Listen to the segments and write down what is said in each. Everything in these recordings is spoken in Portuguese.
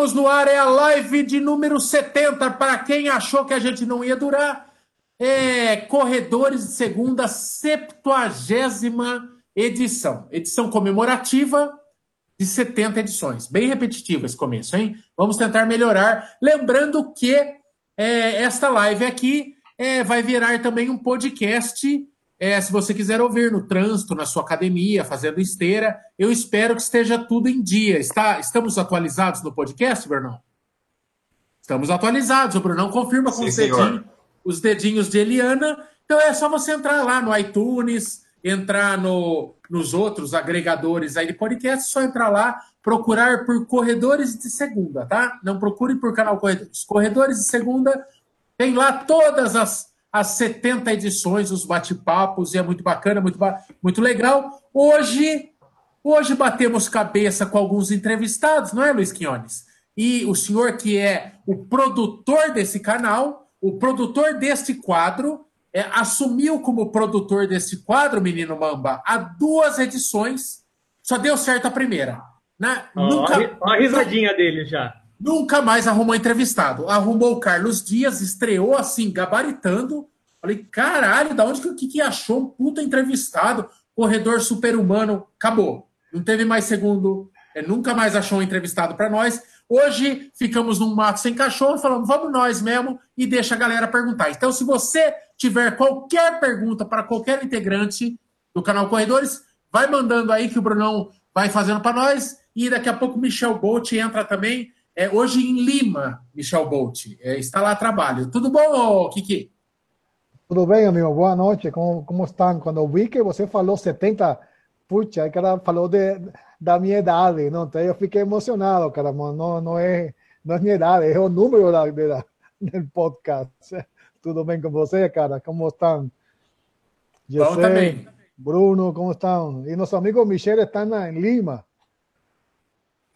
Estamos no ar, é a live de número 70. Para quem achou que a gente não ia durar, é Corredores de Segunda, 70 edição. Edição comemorativa de 70 edições. Bem repetitivo esse começo, hein? Vamos tentar melhorar. Lembrando que é, esta live aqui é, vai virar também um podcast é, se você quiser ouvir no trânsito, na sua academia, fazendo esteira, eu espero que esteja tudo em dia. Está, estamos atualizados no podcast, Brunão? Estamos atualizados. O Brunão confirma com Sim, os, dedinhos, os dedinhos de Eliana. Então é só você entrar lá no iTunes, entrar no, nos outros agregadores aí de podcast, só entrar lá, procurar por Corredores de Segunda, tá? Não procure por canal Corredores. Corredores de Segunda, tem lá todas as as 70 edições, os bate-papos, e é muito bacana, muito, muito legal. Hoje, hoje batemos cabeça com alguns entrevistados, não é, Luiz Quinones? E o senhor que é o produtor desse canal, o produtor deste quadro, é, assumiu como produtor desse quadro, menino Mamba, há duas edições, só deu certo a primeira. Né? Oh, Nunca... A risadinha dele já. Nunca mais arrumou entrevistado. Arrumou o Carlos Dias, estreou assim, gabaritando. Falei, caralho, da onde que, que achou um puta entrevistado? Corredor super-humano. Acabou. Não teve mais segundo. É, nunca mais achou um entrevistado para nós. Hoje ficamos num mato sem cachorro, falando, vamos nós mesmo e deixa a galera perguntar. Então, se você tiver qualquer pergunta para qualquer integrante do canal Corredores, vai mandando aí que o Brunão vai fazendo para nós. E daqui a pouco o Michel Bolt entra também é, hoje em Lima, Michel Bolt. É, está lá a trabalho. Tudo bom, Kiki? Tudo bem, amigo? Boa noite. Como, como estão? Quando vi que você falou 70, puxa, cara falou de, da minha idade, não? Então eu fiquei emocionado, cara. Não, não, é, não é minha idade, é o número da, da, do podcast. Tudo bem com você, cara? Como estão? Bom também. Bruno, como estão? E nosso amigo Michel está em Lima.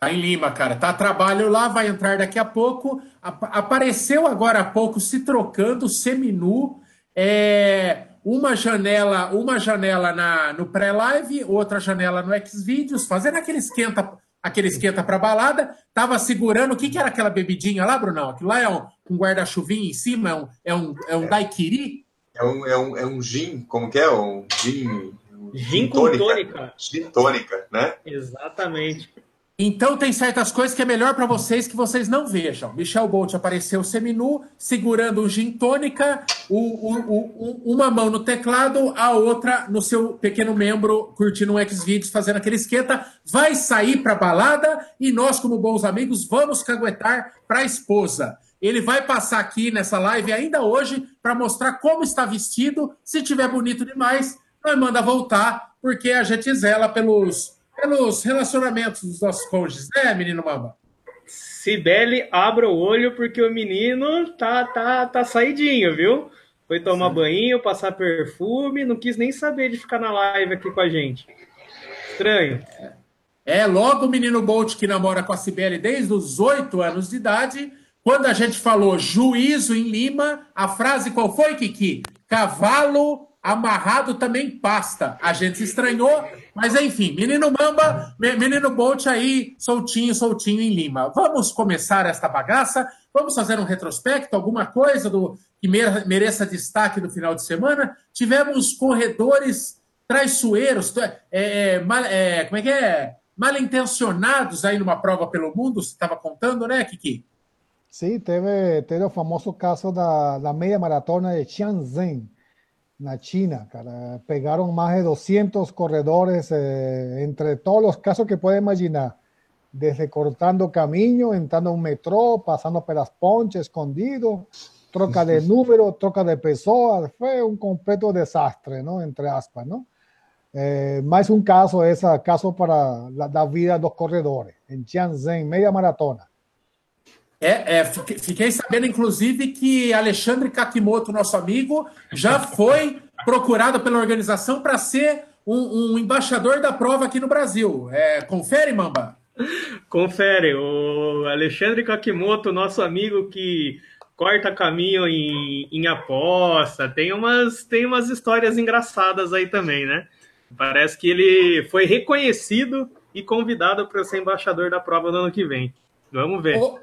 Tá em Lima, cara. Tá a trabalho lá, vai entrar daqui a pouco. Apareceu agora há pouco se trocando, seminu. É, uma janela, uma janela na, no pré-live, outra janela no Xvideos, fazendo aquele esquenta, aquele esquenta para balada. Tava segurando, o que, que era aquela bebidinha lá, Brunão? Aquilo lá é um, um guarda-chuvinho em cima, é um, é um, é um daiquiri? É um, é, um, é um gin, como que é? Um gin... Gin com tônica. tônica. Gin tônica, né? Exatamente. Então tem certas coisas que é melhor para vocês que vocês não vejam. Michel Bolt apareceu seminu, segurando um gin tônica, o, o, o, uma mão no teclado, a outra no seu pequeno membro, curtindo um X-Videos, fazendo aquele esquenta. Vai sair para balada e nós, como bons amigos, vamos caguetar para a esposa. Ele vai passar aqui nessa live ainda hoje para mostrar como está vestido. Se tiver bonito demais, nós manda voltar, porque a gente zela pelos pelos relacionamentos dos nossos cônjuges, né, menino Mamba? Sibeli, abra o olho porque o menino tá, tá, tá saidinho, viu? Foi tomar Sim. banho, passar perfume, não quis nem saber de ficar na live aqui com a gente. Estranho. É, logo o menino Bolt que namora com a Sibeli desde os oito anos de idade. Quando a gente falou juízo em Lima, a frase qual foi, Kiki? Cavalo amarrado também pasta. A gente estranhou, mas enfim, menino Mamba, menino Bolt aí, soltinho, soltinho em Lima. Vamos começar esta bagaça? Vamos fazer um retrospecto, alguma coisa do que mereça destaque no final de semana? Tivemos corredores traiçoeiros, é, é, é, como é que é? Mal intencionados aí numa prova pelo mundo, você estava contando, né, Kiki? Sim, teve, teve o famoso caso da, da meia maratona de Tianjin, na China, cara. Pegaron más de 200 corredores eh, entre todos los casos que puede imaginar. Desde cortando camino, entrando a un metro, pasando por las ponches, escondido, troca de número, troca de pessoas. Fue un completo desastre, ¿no? Entre aspas, ¿no? Eh, más un caso, ese caso para la, la vida de los corredores, en Tianjin, media maratona. É, é, fiquei sabendo, inclusive, que Alexandre Kakimoto, nosso amigo, já foi procurado pela organização para ser um, um, embaixador da prova aqui no Brasil. É, confere, Mamba? Confere. O Alexandre Kakimoto, nosso amigo que corta caminho em, em aposta, tem umas, tem umas histórias engraçadas aí também, né? Parece que ele foi reconhecido e convidado para ser embaixador da prova no ano que vem. Vamos ver. Ô,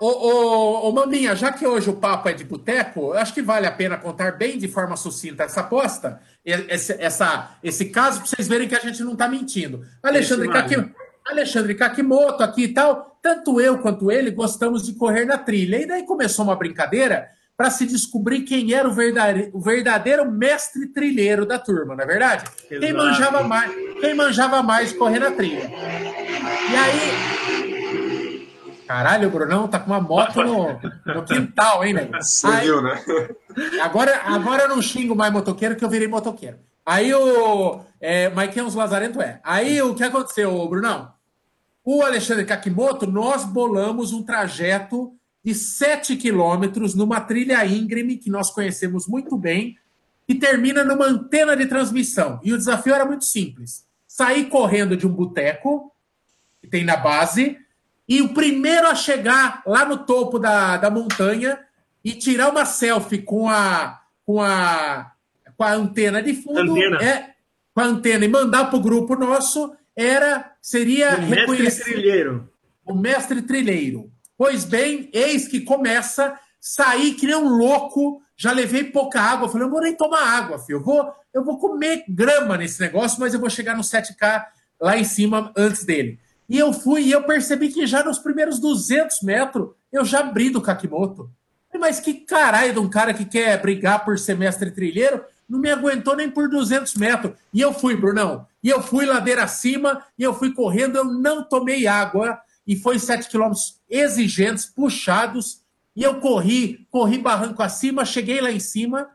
ô, ô, ô, Maminha, já que hoje o papo é de boteco, eu acho que vale a pena contar bem de forma sucinta essa aposta, esse, essa, esse caso, para vocês verem que a gente não está mentindo. Alexandre, Kaki, Alexandre Kakimoto aqui e tal, tanto eu quanto ele gostamos de correr na trilha. E daí começou uma brincadeira para se descobrir quem era o verdadeiro, o verdadeiro mestre trilheiro da turma, não é verdade? Quem manjava mais, quem manjava mais correr na trilha. E aí. Caralho, o Brunão tá com uma moto no, no quintal, hein, nego? Você Aí- viu, né? Agora, agora eu não xingo mais motoqueiro, que eu virei motoqueiro. Aí o. É, mas quem é os Lazarento é. Aí o que aconteceu, Brunão? O Alexandre Kakimoto, nós bolamos um trajeto de 7 quilômetros numa trilha íngreme que nós conhecemos muito bem, que termina numa antena de transmissão. E o desafio era muito simples: sair correndo de um boteco, que tem na base, e o primeiro a chegar lá no topo da, da montanha e tirar uma selfie com a, com a, com a antena de fundo. Antena. É, com a antena e mandar para o grupo nosso era seria O mestre trilheiro. o mestre trilheiro. Pois bem, eis que começa, saí que nem um louco, já levei pouca água, falei, eu vou nem tomar água, filho, eu vou, eu vou comer grama nesse negócio, mas eu vou chegar no 7K lá em cima antes dele. E eu fui e eu percebi que já nos primeiros 200 metros eu já abri do Kakimoto. Mas que caralho de um cara que quer brigar por ser mestre trilheiro não me aguentou nem por 200 metros. E eu fui, Brunão. E eu fui ladeira acima, e eu fui correndo, eu não tomei água. E foi 7 quilômetros exigentes, puxados. E eu corri, corri barranco acima, cheguei lá em cima.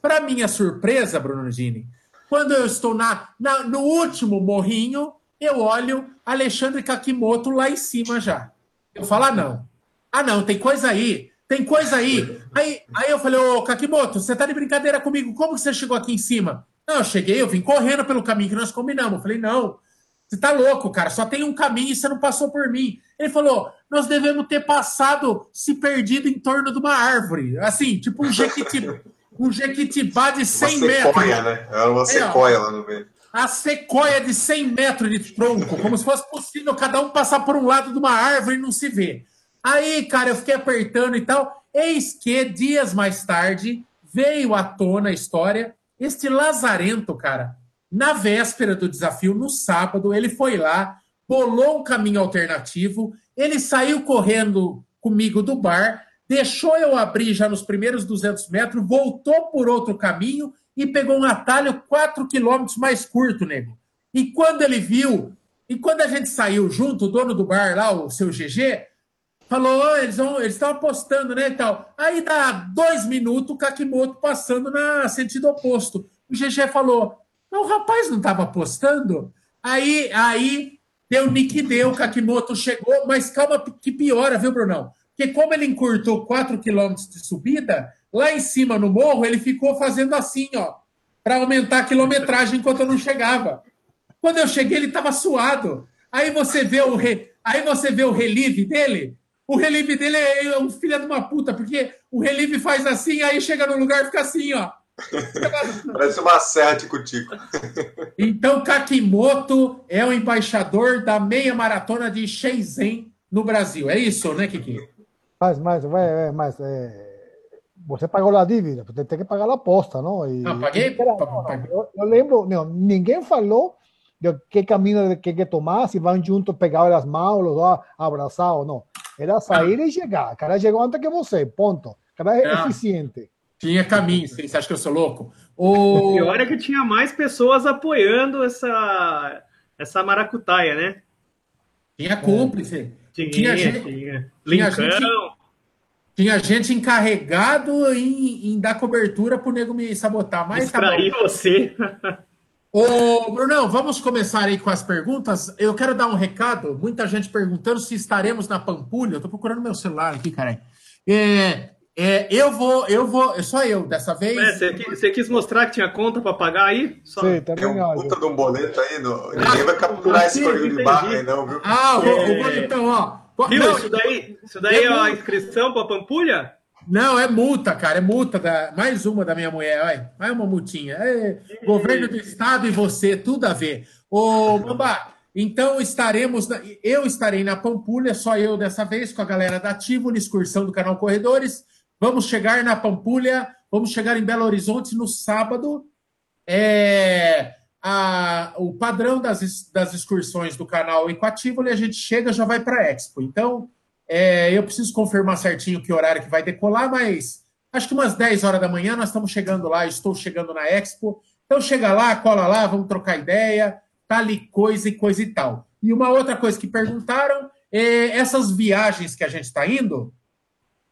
Para minha surpresa, Bruno Gini, quando eu estou na, na- no último morrinho, eu olho Alexandre Kakimoto lá em cima já. Eu falo, ah, não. Ah, não, tem coisa aí. Tem coisa aí. Aí, aí eu falei, ô Kakimoto, você tá de brincadeira comigo? Como que você chegou aqui em cima? Não, eu cheguei, eu vim correndo pelo caminho que nós combinamos. Eu falei, não, você tá louco, cara. Só tem um caminho e você não passou por mim. Ele falou, nós devemos ter passado, se perdido em torno de uma árvore. Assim, tipo um jequitibá, um jequitibá de Uma 100 metros. sequoia, né? Era uma Aí, sequoia lá no meio. A sequoia de 100 metros de tronco, como se fosse possível cada um passar por um lado de uma árvore e não se ver. Aí, cara, eu fiquei apertando e tal. Eis que, dias mais tarde, veio à tona a história. Este Lazarento, cara, na véspera do desafio, no sábado, ele foi lá, bolou um caminho alternativo, ele saiu correndo comigo do bar, deixou eu abrir já nos primeiros 200 metros, voltou por outro caminho e pegou um atalho 4 quilômetros mais curto, nego. E quando ele viu, e quando a gente saiu junto, o dono do bar lá, o seu GG, falou, "Ô, eles eles estão apostando, né, e tal. Aí dá dois minutos, o Kakimoto passando na sentido oposto. O GG falou, "Mas o rapaz não estava apostando? Aí, aí deu nick deu, o Kakimoto chegou, mas calma que piora, viu, Brunão? Porque como ele encurtou 4 quilômetros de subida, lá em cima no morro, ele ficou fazendo assim, ó, para aumentar a quilometragem enquanto eu não chegava. Quando eu cheguei, ele estava suado. Aí você vê o re... aí você vê o relieve dele. O relieve dele é um filho de uma puta, porque o relieve faz assim, aí chega no lugar e fica assim, ó. Parece uma serra de cutico. Então, Kakimoto é o embaixador da meia maratona de Shenzhen no Brasil. É isso, né, Kiki? Mas, mas, vai, vai, mas é, você pagou a dívida, você tem que pagar a aposta, não? E, Não, paguei, pa- não, não, eu, eu lembro, não, ninguém falou de que caminho que que tomar, se vão juntos pegar as mãos, abraçar ou não. Era sair e chegar. O cara chegou antes que você, ponto. O cara é Não. eficiente. Tinha caminho, sim. Você acha que eu sou louco? O... Pior é que tinha mais pessoas apoiando essa, essa maracutaia, né? Tinha cúmplice. Tinha, Tinha tinha. gente- tinha. tinha gente- Tinha gente encarregado em, em dar cobertura pro nego me sabotar. Mas tá bom. distrair você. Ô, Brunão, vamos começar aí com as perguntas. Eu quero dar um recado. Muita gente perguntando se estaremos na Pampulha. Eu tô procurando meu celular aqui, caralho. É, é, eu vou, eu vou, só eu dessa vez. É, você, qui- você quis mostrar que tinha conta para pagar aí? Só... Sim, Tem também um puta de um boleto aí. No... Ninguém vai capturar esse sim, código de barra aí, não, viu? Ah, o, É. o bonitão, ó. Viu? Não, isso daí, isso daí é eu- a inscrição para Pampulha? Não, é multa, cara. É multa. Da... Mais uma da minha mulher. Olha. Mais uma multinha. É, governo do estado e você, tudo a ver. Ô, Mamba, Então estaremos, na- eu estarei na Pampulha, só eu dessa vez, com a galera da Tivoli, excursão do canal Corredores. Vamos chegar na Pampulha, vamos chegar em Belo Horizonte no sábado. É, a- o padrão das, das excursões do canal Equativoli, a gente chega já vai para Expo. Então, é, eu preciso confirmar certinho que horário que vai decolar, mas acho que umas 10 horas da manhã nós estamos chegando lá, estou chegando na Expo. Então chega lá, cola lá, vamos trocar ideia, tá ali coisa e coisa e tal. E uma outra coisa que perguntaram é essas viagens que a gente está indo,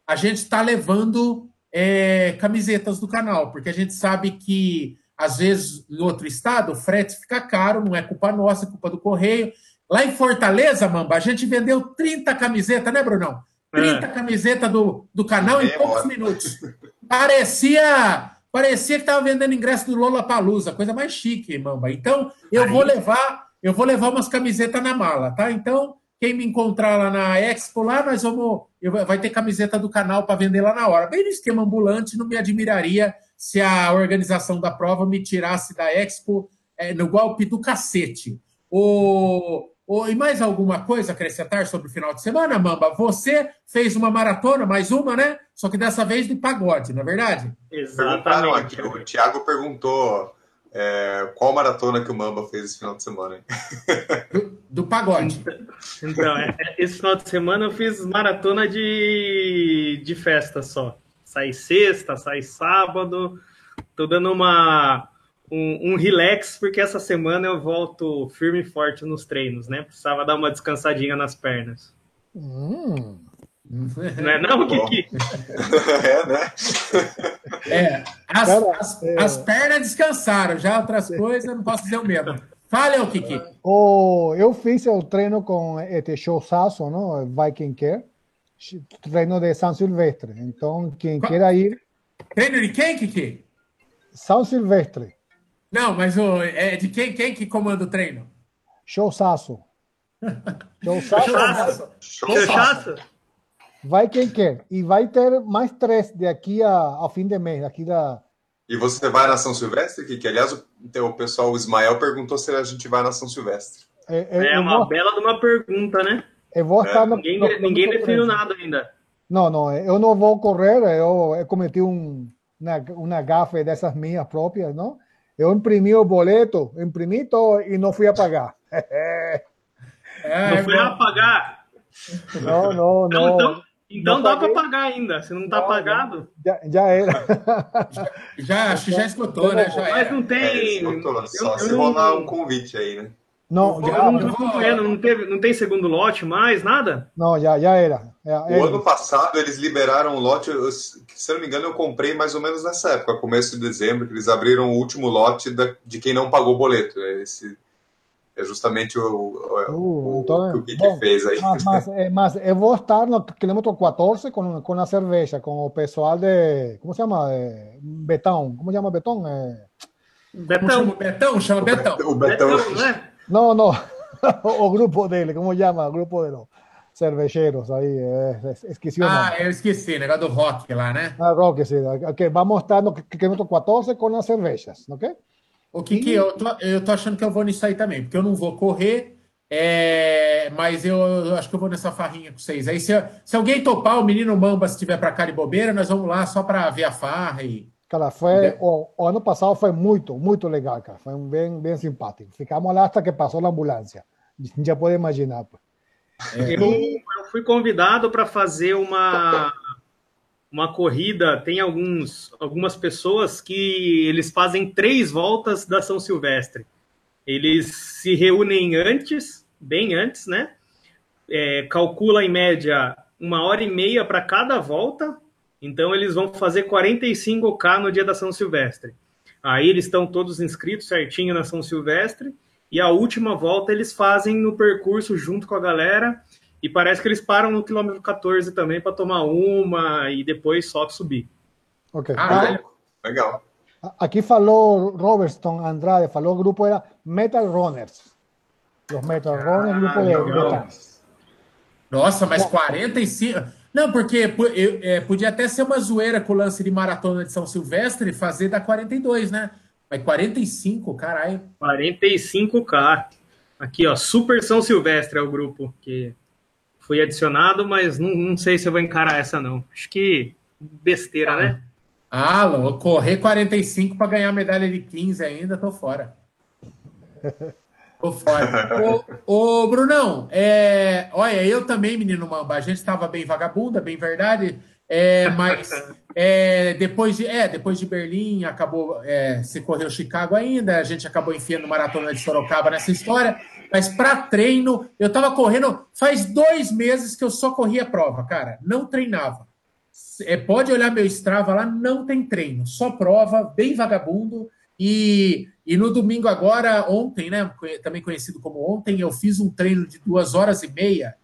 a gente está levando é, camisetas do canal, porque a gente sabe que às vezes em outro estado o frete fica caro, não é culpa nossa, é culpa do correio. Lá em Fortaleza, Mamba, a gente vendeu 30 camisetas, né, Brunão? 30 camisetas do, do canal em Meia poucos minutos. Parecia, parecia que estava vendendo ingresso do Lola Palusa, coisa mais chique, Mamba. Então, eu vou levar, eu vou levar umas camisetas na mala, tá? Então, quem me encontrar lá na Expo, lá nós vamos. eu- vai ter camiseta do canal para vender lá na hora. Bem no esquema ambulante, não me admiraria se a organização da prova me tirasse da Expo é, no golpe do cacete. O, o- e mais alguma coisa a acrescentar sobre o final de semana, Mamba? Você fez uma maratona, mais uma, né? Só que dessa vez de pagode, não é verdade? Exatamente. aqui, o Thiago perguntou é, qual maratona que o Mamba fez esse final de semana. hein? Do, do pagode. Então, é- esse final de semana eu fiz maratona de, de festa só. Sai sexta, sai sábado. Tô dando uma, um, um relax, porque essa semana eu volto firme e forte nos treinos, né? Precisava dar uma descansadinha nas pernas. Hum, Não é não. Kiki? é, né? É, as, Cara, as, é. as pernas descansaram, já outras coisas eu não posso dizer o mesmo. Fale, ô Kiki. o, eu fiz o treino com este showzaço, não? Viking Care, treino de São Silvestre. Então, quem Qual- queira ir, Treino de quem, Kiki? São Silvestre, Não, mas o, é de quem, quem que comanda o treino? showzaço. Showzaço. Cachaça? Show. Cachaça? Vai quem quer. E vai ter mais três de aqui a, ao fim de mês, aqui da, E você vai na São Silvestre, Kiki? Aliás, o, então, o pessoal, o Ismael, perguntou se a gente vai na São Silvestre. Eu, É eu uma vou, bela de uma pergunta, né? Eu vou estar no, Ninguém, no- ninguém no- definiu nada ainda. Não, não, eu não vou correr, eu, eu cometi um, uma, uma gafe dessas minhas próprias, não? Eu imprimi o boleto, imprimi todo e não fui a pagar. É, Não foi bom. apagar. Não, não, Então, não. então, então Não dá para pagar ainda. Se não tá Não, pagado. Já, já era. já, acho que já esgotou, né? Já Mas era. não É, tem. Só eu se não- rolar um convite aí, né? Não, Eu já, não tô acompanhando, não, teve, não tem segundo lote mais, nada? não, já, já era. Já, O ano passado eles liberaram um lote, eu- se eu não me engano, eu comprei mais ou menos nessa época, começo de dezembro, que eles abriram o último lote da- de quem não pagou o boleto. Esse é justamente o, o, Uh, o então é que o bom. fez aí. Mas, mas, eh, mas eu vou estar no quilômetro 14 com, com a cerveja, com o pessoal de. Como se chama? Betão. Como chama Betão? Como Betão, chama o Betão? Chama Betão. O Betão, Betão, não é? No, no, o grupo dele, ¿cómo llama? El grupo de los cerveceros ahí, eh, es- esqueci o Ah, eu esqueci, negócio do rock lá, né? Ah, Roque, sí, ok, vamos estar no kilómetro 14 con las cervezas, ¿ok? O Kiki, eu tô, eu tô achando que eu vou nisso aí também, porque eu não vou correr, é, mas eu, eu acho que eu vou nessa farrinha com vocês. Aí, se, se alguém topar, o menino Mamba, se tiver pra cá de bobeira, nós vamos lá só pra ver a farra e. Cara, foi, o, o ano passado foi muito, muito legal, cara. Foi bem, bem simpático. Ficamos lá hasta que passou a ambulância. Já pode imaginar. pues. Eu, eu fui convidado para fazer uma, uma corrida. Tem alguns, algumas pessoas que eles fazem três voltas da São Silvestre. Eles se reúnem antes, bem antes, né? É, calcula em média uma hora e meia para cada volta. Então eles vão fazer 45K no dia da São Silvestre. Aí eles estão todos inscritos certinho na São Silvestre. E a última volta eles fazem no percurso junto com a galera. E parece que eles param no quilômetro 14 também para tomar uma e depois só subir. Ok. Ah, Ah, Legal. Aquí falou Robertson Andrade, falou o grupo era Metal Runners. Los Metal Runners, grupo de legal. metal. Nossa, mas 45. Não, porque é, podia até ser uma zoeira com o lance de maratona de São Silvestre e fazer da 42, né? Mas 45, caralho. 45K. Aqui, ó, Super São Silvestre é o grupo que foi adicionado, mas não, não sei se eu vou encarar essa, não. Acho que besteira, né? Ah, louco, correr 45 para ganhar medalha de 15 ainda, tô fora. Tô fora. ô, ô, Brunão, é, olha, eu também, menino Mamba, a gente estava bem vagabunda, bem verdade, é, mas é, depois, de, é, depois de Berlim, acabou, é, se correu Chicago ainda, a gente acabou enfiando maratona de Sorocaba nessa história, mas para treino, eu estava correndo, faz dois meses que eu só corria prova, cara, não treinava. É, pode olhar meu Strava lá, não tem treino, só prova, bem vagabundo. E, e no domingo agora, ontem, né, também conhecido como ontem, eu fiz um treino de duas horas e meia.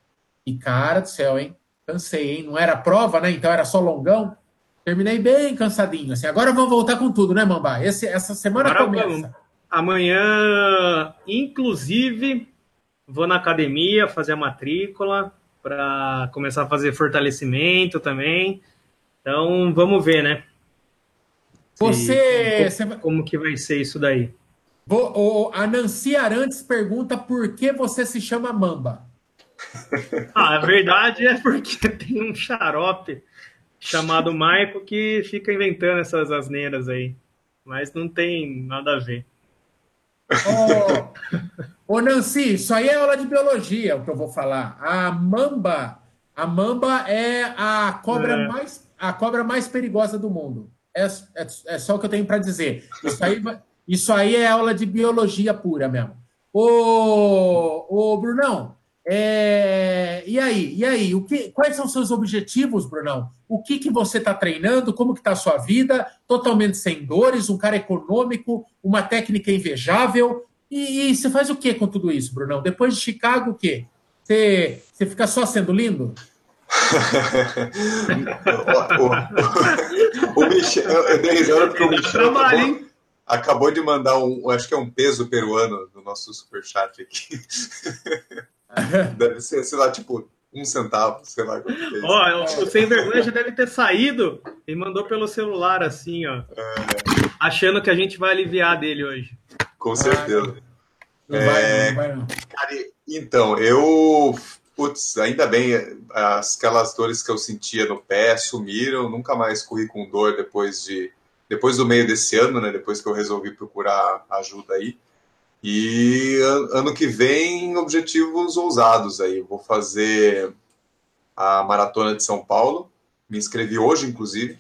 E cara do céu, hein? Cansei, hein? Não era prova, né? Então era só longão. Terminei bem cansadinho. Assim. Agora vamos voltar com tudo, né, Mambá? Esse, essa semana agora começa. Vamos. Amanhã, inclusive, vou na academia fazer a matrícula para começar a fazer fortalecimento também. Então, vamos ver, né? Você. Como, como, que vai ser isso daí? Vou, a Nancy Arantes pergunta por que você se chama Mamba. Ah, a verdade é porque tem um xarope chamado Maico que fica inventando essas asneiras aí. Mas não tem nada a ver. Ô, ô Nancy, isso aí é aula de biologia, o que eu vou falar. A mamba, a mamba é a cobra é. mais a cobra mais perigosa do mundo. É, é, é só o que eu tenho para dizer. Isso aí, isso aí é aula de biologia pura mesmo. Ô, ô Brunão, é, e aí? E aí? O que, quais são seus objetivos, Brunão? O que, que você está treinando? Como que está a sua vida? Totalmente sem dores, um cara econômico, uma técnica invejável. E, e você faz o que com tudo isso, Brunão? Depois de Chicago, o quê? Você, você fica só sendo lindo? O, o, o Michel, eu dei risada porque o Michel acabou, acabou, de mandar um, acho que é um peso peruano no nosso superchat aqui. deve ser, sei lá, tipo, um centavo, sei lá. Ó, o sem vergonha já deve ter saído e mandou pelo celular assim, ó. É. Achando que a gente vai aliviar dele hoje. Com certeza. Não vai, é, não vai, não. Cara, então, eu putz, ainda bem, aquelas dores que eu sentia no pé sumiram, nunca mais corri com dor depois de depois do meio desse ano, né, depois que eu resolvi procurar ajuda aí. E ano que vem, objetivos ousados aí. Vou fazer a maratona de São Paulo. Me inscrevi hoje, inclusive.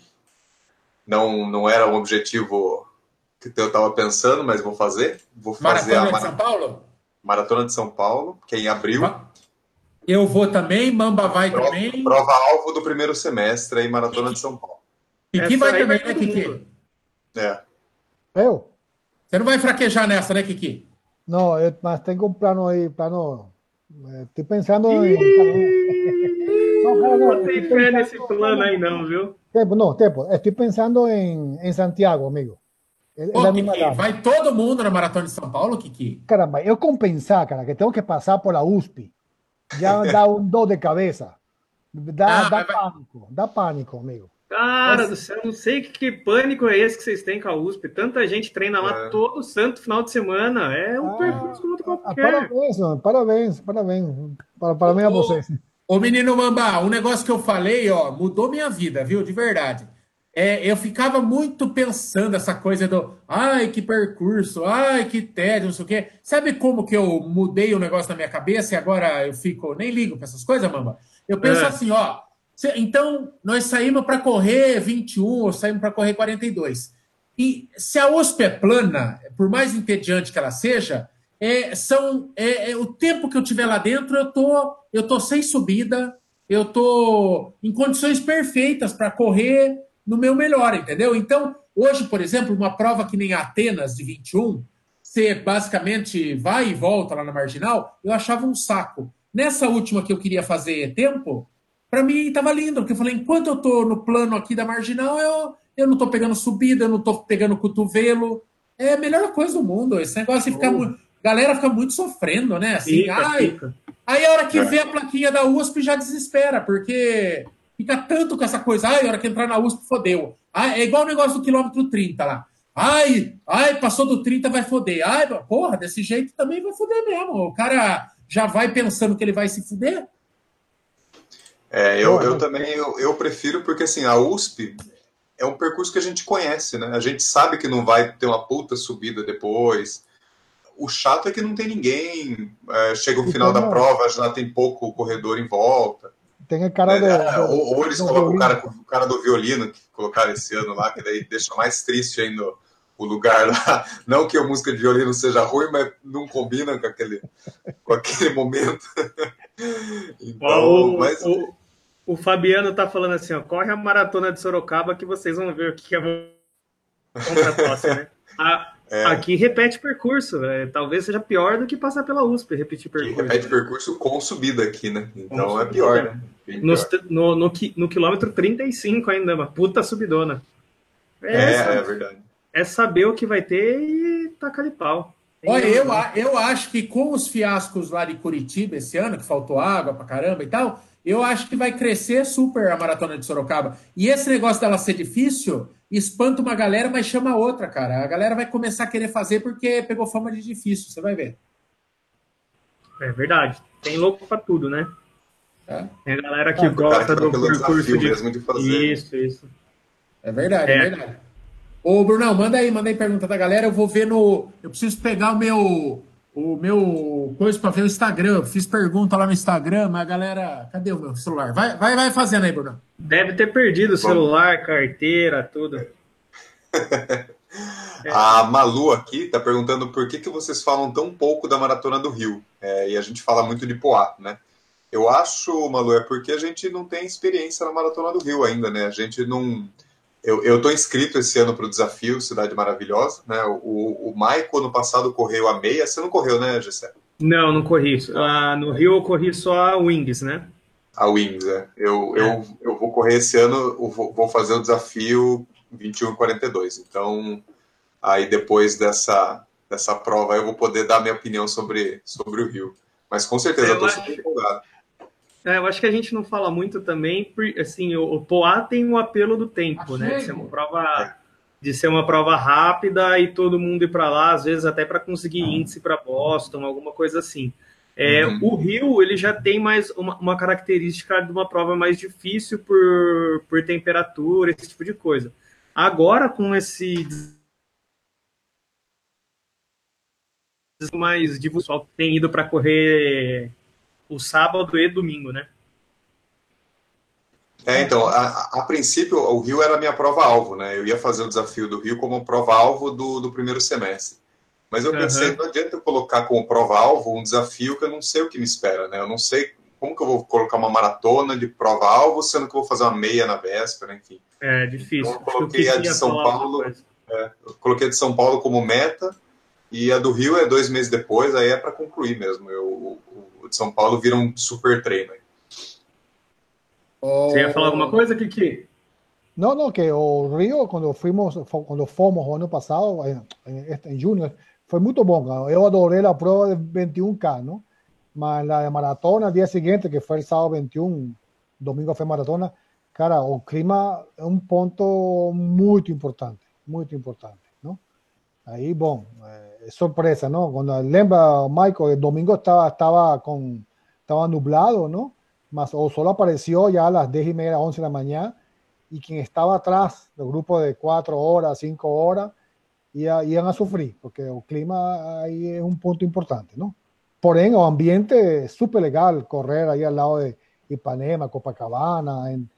Não, não era um objetivo que eu estava pensando, mas vou fazer. Vou fazer maratona a Mar... de São Paulo? Maratona de São Paulo, que é em abril. Eu vou também, Mamba vai prova, também. Prova-alvo do primeiro semestre aí, Maratona de São Paulo. Kiki vai também, né, Kiki? É. Eu? Você não vai fraquejar nessa, né, Kiki? Não, eu, mas tem um plano aí, plano... Estou pensando em... Não, cara, não, tem fé nesse plano aí não, viu? Tempo, não, tempo. Estou pensando em, em Santiago, amigo. É, Pô, Kiki, vai todo mundo na Maratona de São Paulo, Kiki? Caramba, eu compensar, cara, que tenho que passar por la USP. Já dá um dor de cabeça. Dá, ah, dá pânico, dá pânico, amigo. Cara Mas... do céu, não sei que, que, pânico é esse que vocês têm com a USP. Tanta gente treina lá é. todo santo final de semana. É um ah, percurso como outro qualquer. Parabéns, mano. parabéns, parabéns. Parabéns a vocês. Ô, menino Mambá, um negócio que eu falei, ó, mudou minha vida, viu? De verdade. É, eu ficava muito pensando essa coisa do ai, que percurso, ai, que tédio, não sei o quê. Sabe como que eu mudei o negócio na minha cabeça e agora eu fico, nem ligo para essas coisas, mamba? Eu penso é. assim, ó, então nós saímos para correr 21 ou saímos para correr 42. E se a USP é plana, por mais entediante que ela seja, é, são é, é, o tempo que eu tiver lá dentro, eu tô, eu tô sem subida, eu tô em condições perfeitas para correr no meu melhor, entendeu? Então, hoje, por exemplo, uma prova que nem Atenas de 21, você basicamente vai e volta lá na marginal, eu achava um saco. Nessa última que eu queria fazer tempo, para mim estava lindo, porque eu falei, enquanto eu estou no plano aqui da marginal, eu, eu não estou pegando subida, eu não estou pegando cotovelo. É a melhor coisa do mundo. Esse negócio de ficar. Oh. Galera fica muito sofrendo, né? Assim, fica, ai, fica. Aí a hora que é. vê a plaquinha da USP já desespera, porque Fica tanto com essa coisa, ai, a hora que entrar na USP, fodeu. Ah, é igual o negócio do quilômetro 30 lá. Ai, ai, passou do 30, vai foder. Ai, porra, desse jeito também vai foder mesmo. O cara já vai pensando que ele vai se fuder. É, eu, eu também eu, eu prefiro porque assim, a USP é um percurso que a gente conhece, né? A gente sabe que não vai ter uma puta subida depois. O chato é que não tem ninguém. É, chega o final da prova, já tem pouco corredor em volta. Tem a cara né? do, ou, ou, eles colocam o cara, o cara do violino que colocaram esse ano lá, que daí deixa mais triste ainda o lugar lá. Não que a música de violino seja ruim, mas não combina com aquele, com aquele momento. Então, o, mas... o, o, Fabiano tá falando assim, ó, corre a maratona de Sorocaba que vocês vão ver o que é contra né? A, é. Aqui repete percurso, é, talvez seja pior do que passar pela USP, repetir percurso. Aqui repete percurso com subida aqui, né? Então é pior, né? No, no, no, no, quilômetro 35 ainda, uma puta subidona. É, é, é, verdade. É saber o que vai ter e tacar de pau. Olha, eu, eu acho que com os fiascos lá de Curitiba esse ano, que faltou água pra caramba e tal, eu acho que vai crescer super a maratona de Sorocaba. E esse negócio dela ser difícil espanta uma galera, mas chama outra, cara. A galera vai começar a querer fazer porque pegou fama de difícil, você vai ver. É verdade. Tem louco pra tudo, né? É. Tem a galera que ah, gosta do percurso de... mesmo de fazer. Isso, isso. É verdade, é, é verdade. Ô, Brunão, manda aí, manda aí pergunta da galera. Eu vou ver no. Eu preciso pegar o meu. O meu coisa para ver o Instagram. Fiz pergunta lá no Instagram, mas a galera. Cadê o meu celular? Vai, vai, vai fazendo aí, Brunão. Deve ter perdido o celular, carteira, tudo. A Malu aqui está perguntando por que, que vocês falam tão pouco da Maratona do Rio. É, e a gente fala muito de Poá, né? Eu acho, Malu, é porque a gente não tem experiência na Maratona do Rio ainda, né? A gente não. Eu estou inscrito esse ano para o desafio Cidade Maravilhosa, né? O, o Maico, ano passado, correu a meia. Você não correu, né, Gessé? Não, não corri. Ah, no Rio eu corri só a Wings, né? A Wings, é. Eu, é. eu, eu vou correr esse ano, vou fazer o desafio 21 e 42. Então, aí depois dessa, dessa prova eu vou poder dar minha opinião sobre, sobre o Rio. Mas com certeza eu estou super empolgado. É, eu acho que a gente não fala muito também, assim, o, o Poá tem um apelo do tempo, né? De ser uma prova, de ser uma prova rápida e todo mundo ir para lá, às vezes até para conseguir índice para Boston, alguma coisa assim. É, uhum. O Rio ele já tem mais uma, uma, característica de uma prova mais difícil por, por temperatura, esse tipo de coisa. Agora, com esse mais de pessoal tem ido para correr o sábado e domingo, né? É, então, a, a, princípio o Rio era a minha prova-alvo, né? Eu ia fazer o desafio do Rio como prova-alvo do, do primeiro semestre. Mas eu pensei, uhum. não adianta eu colocar como prova-alvo um desafio que eu não sei o que me espera, né? Eu não sei como que eu vou colocar uma maratona de prova-alvo, sendo que eu vou fazer uma meia na véspera, enfim. É difícil. Então, eu coloquei a de São Paulo, é, coloquei a de São Paulo como meta, e a do Rio é dois meses depois, aí é para concluir mesmo. Eu, o, de São Paulo vira um super treino. Você ia falar alguma coisa, Kiki? Não, não, que o Rio, quando fomos, quando fomos o ano passado, em, em, em junho, foi muito bom. Eu adorei a prova de 21K, não? Mas a de maratona, dia seguinte, que foi o sábado 21, domingo foi maratona, cara, o clima é um ponto muito importante, muito importante, não? Aí, bom, é surpresa, não? Quando lembra, Michael, o domingo estava estava com estava nublado, não? Mas o sol apareció ya a las 10 y media, 11 de la mañana, y quien estaba atrás del grupo de 4 horas, 5 horas, iban a sufrir, porque el clima ahí es un punto importante, ¿no? Porém, o ambiente es súper legal, correr ahí al lado de Ipanema, Copacabana, en,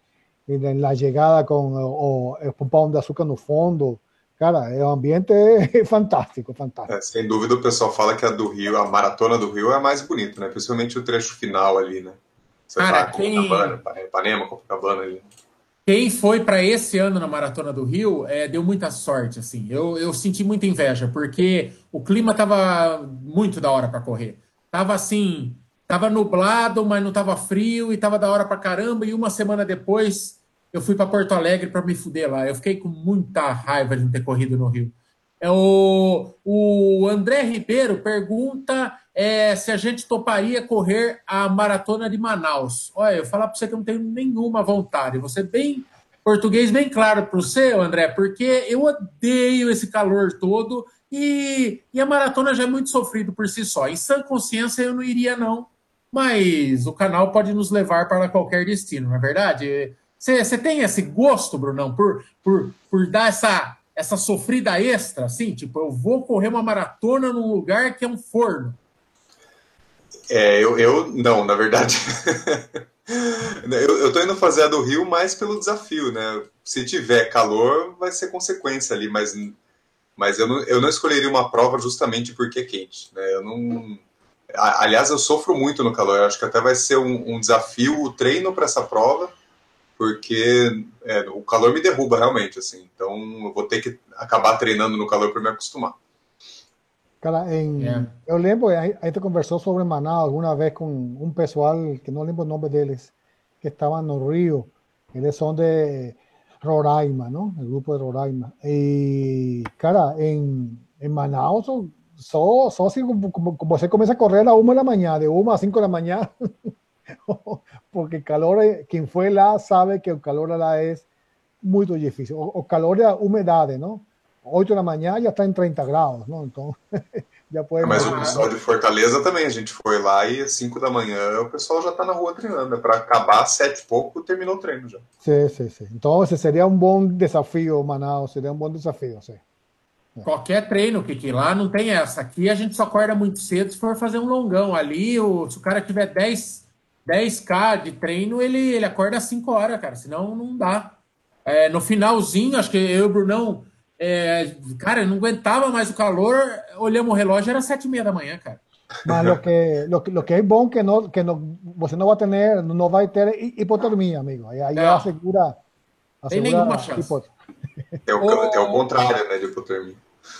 en la llegada con o, o pão de açúcar no fundo. Cara, é um ambiente fantástico, fantástico. É, sem dúvida, o pessoal fala que a do Rio, a maratona do Rio é mais bonita, né? Principalmente o trecho final ali, né? Você Cara, tá quem... Copacabana, Ipanema, Copacabana ali. Quem foi para esse ano na Maratona do Rio é, deu muita sorte, assim. Eu, eu senti muita inveja, porque o clima tava muito da hora para correr. Tava assim, tava nublado, mas não tava frio e tava da hora para caramba. E uma semana depois eu fui para Porto Alegre para me fuder lá. Eu fiquei com muita raiva de não ter corrido no Rio. É o, o André Ribeiro pergunta é, se a gente toparia correr a maratona de Manaus. Olha, eu falar para você que eu não tenho nenhuma vontade. Ser bem português bem claro para você, André, porque eu odeio esse calor todo e, e a maratona já é muito sofrido por si só. Em sã consciência eu não iria, não. Mas o canal pode nos levar para qualquer destino, não é verdade? Você tem esse gosto, Brunão, por, por, por dar essa, essa sofrida extra, assim? Tipo, eu vou correr uma maratona num lugar que é um forno. É, eu, eu não, na verdade. eu, eu tô indo fazer a do Rio mais pelo desafio, né? Se tiver calor, vai ser consequência ali, mas mas eu não, eu não escolheria uma prova justamente porque é quente. Né? Eu não, aliás, eu sofro muito no calor. Eu acho que até vai ser um, um desafio o treino para essa prova, porque é, o calor me derruba realmente. Assim. Então, eu vou ter que acabar treinando no calor para me acostumar. Cara, em, yeah. eu lembro, a gente conversou sobre Manaus alguma vez com um pessoal, que não lembro o nome deles, que estavam no Rio. Eles são de Roraima, ¿no? El grupo de Roraima. Y, cara, en, en Manaus, só, só assim, como, como, você começa a correr a uma da manhã, de uma a cinco da manhã, porque calor, quem foi lá sabe que o calor lá é muito difícil. O, o calor é a umidade, não? 8 da manhã já está em 30 graus, não? Então, Já pode Mas o pessoal de Fortaleza também, a gente foi lá e às 5 da manhã o pessoal já está na rua treinando. É para acabar às 7 e pouco, terminou o treino já. Sim, sim, sim. Então esse seria um bom desafio, Manaus, seria um bom desafio, sim. Qualquer treino, que lá não tem essa. Aqui a gente só acorda muito cedo se for fazer um longão. Ali, o, se o cara tiver 10, 10k de treino, ele, ele acorda às 5 horas, cara. Senão não dá. É, no finalzinho, acho que eu e o Brunão é, cara, eu não aguentava mais o calor. Olhamos o relógio, era sete e meia da manhã, cara. Mas lo que, lo, lo que é bom que não que não, você não vai ter não vai ter hipotermia, amigo. Aí, aí é. assegura, assegura Tem nenhuma chance. Hipotermia. É o, o, é o contrário, né, de hipotermia.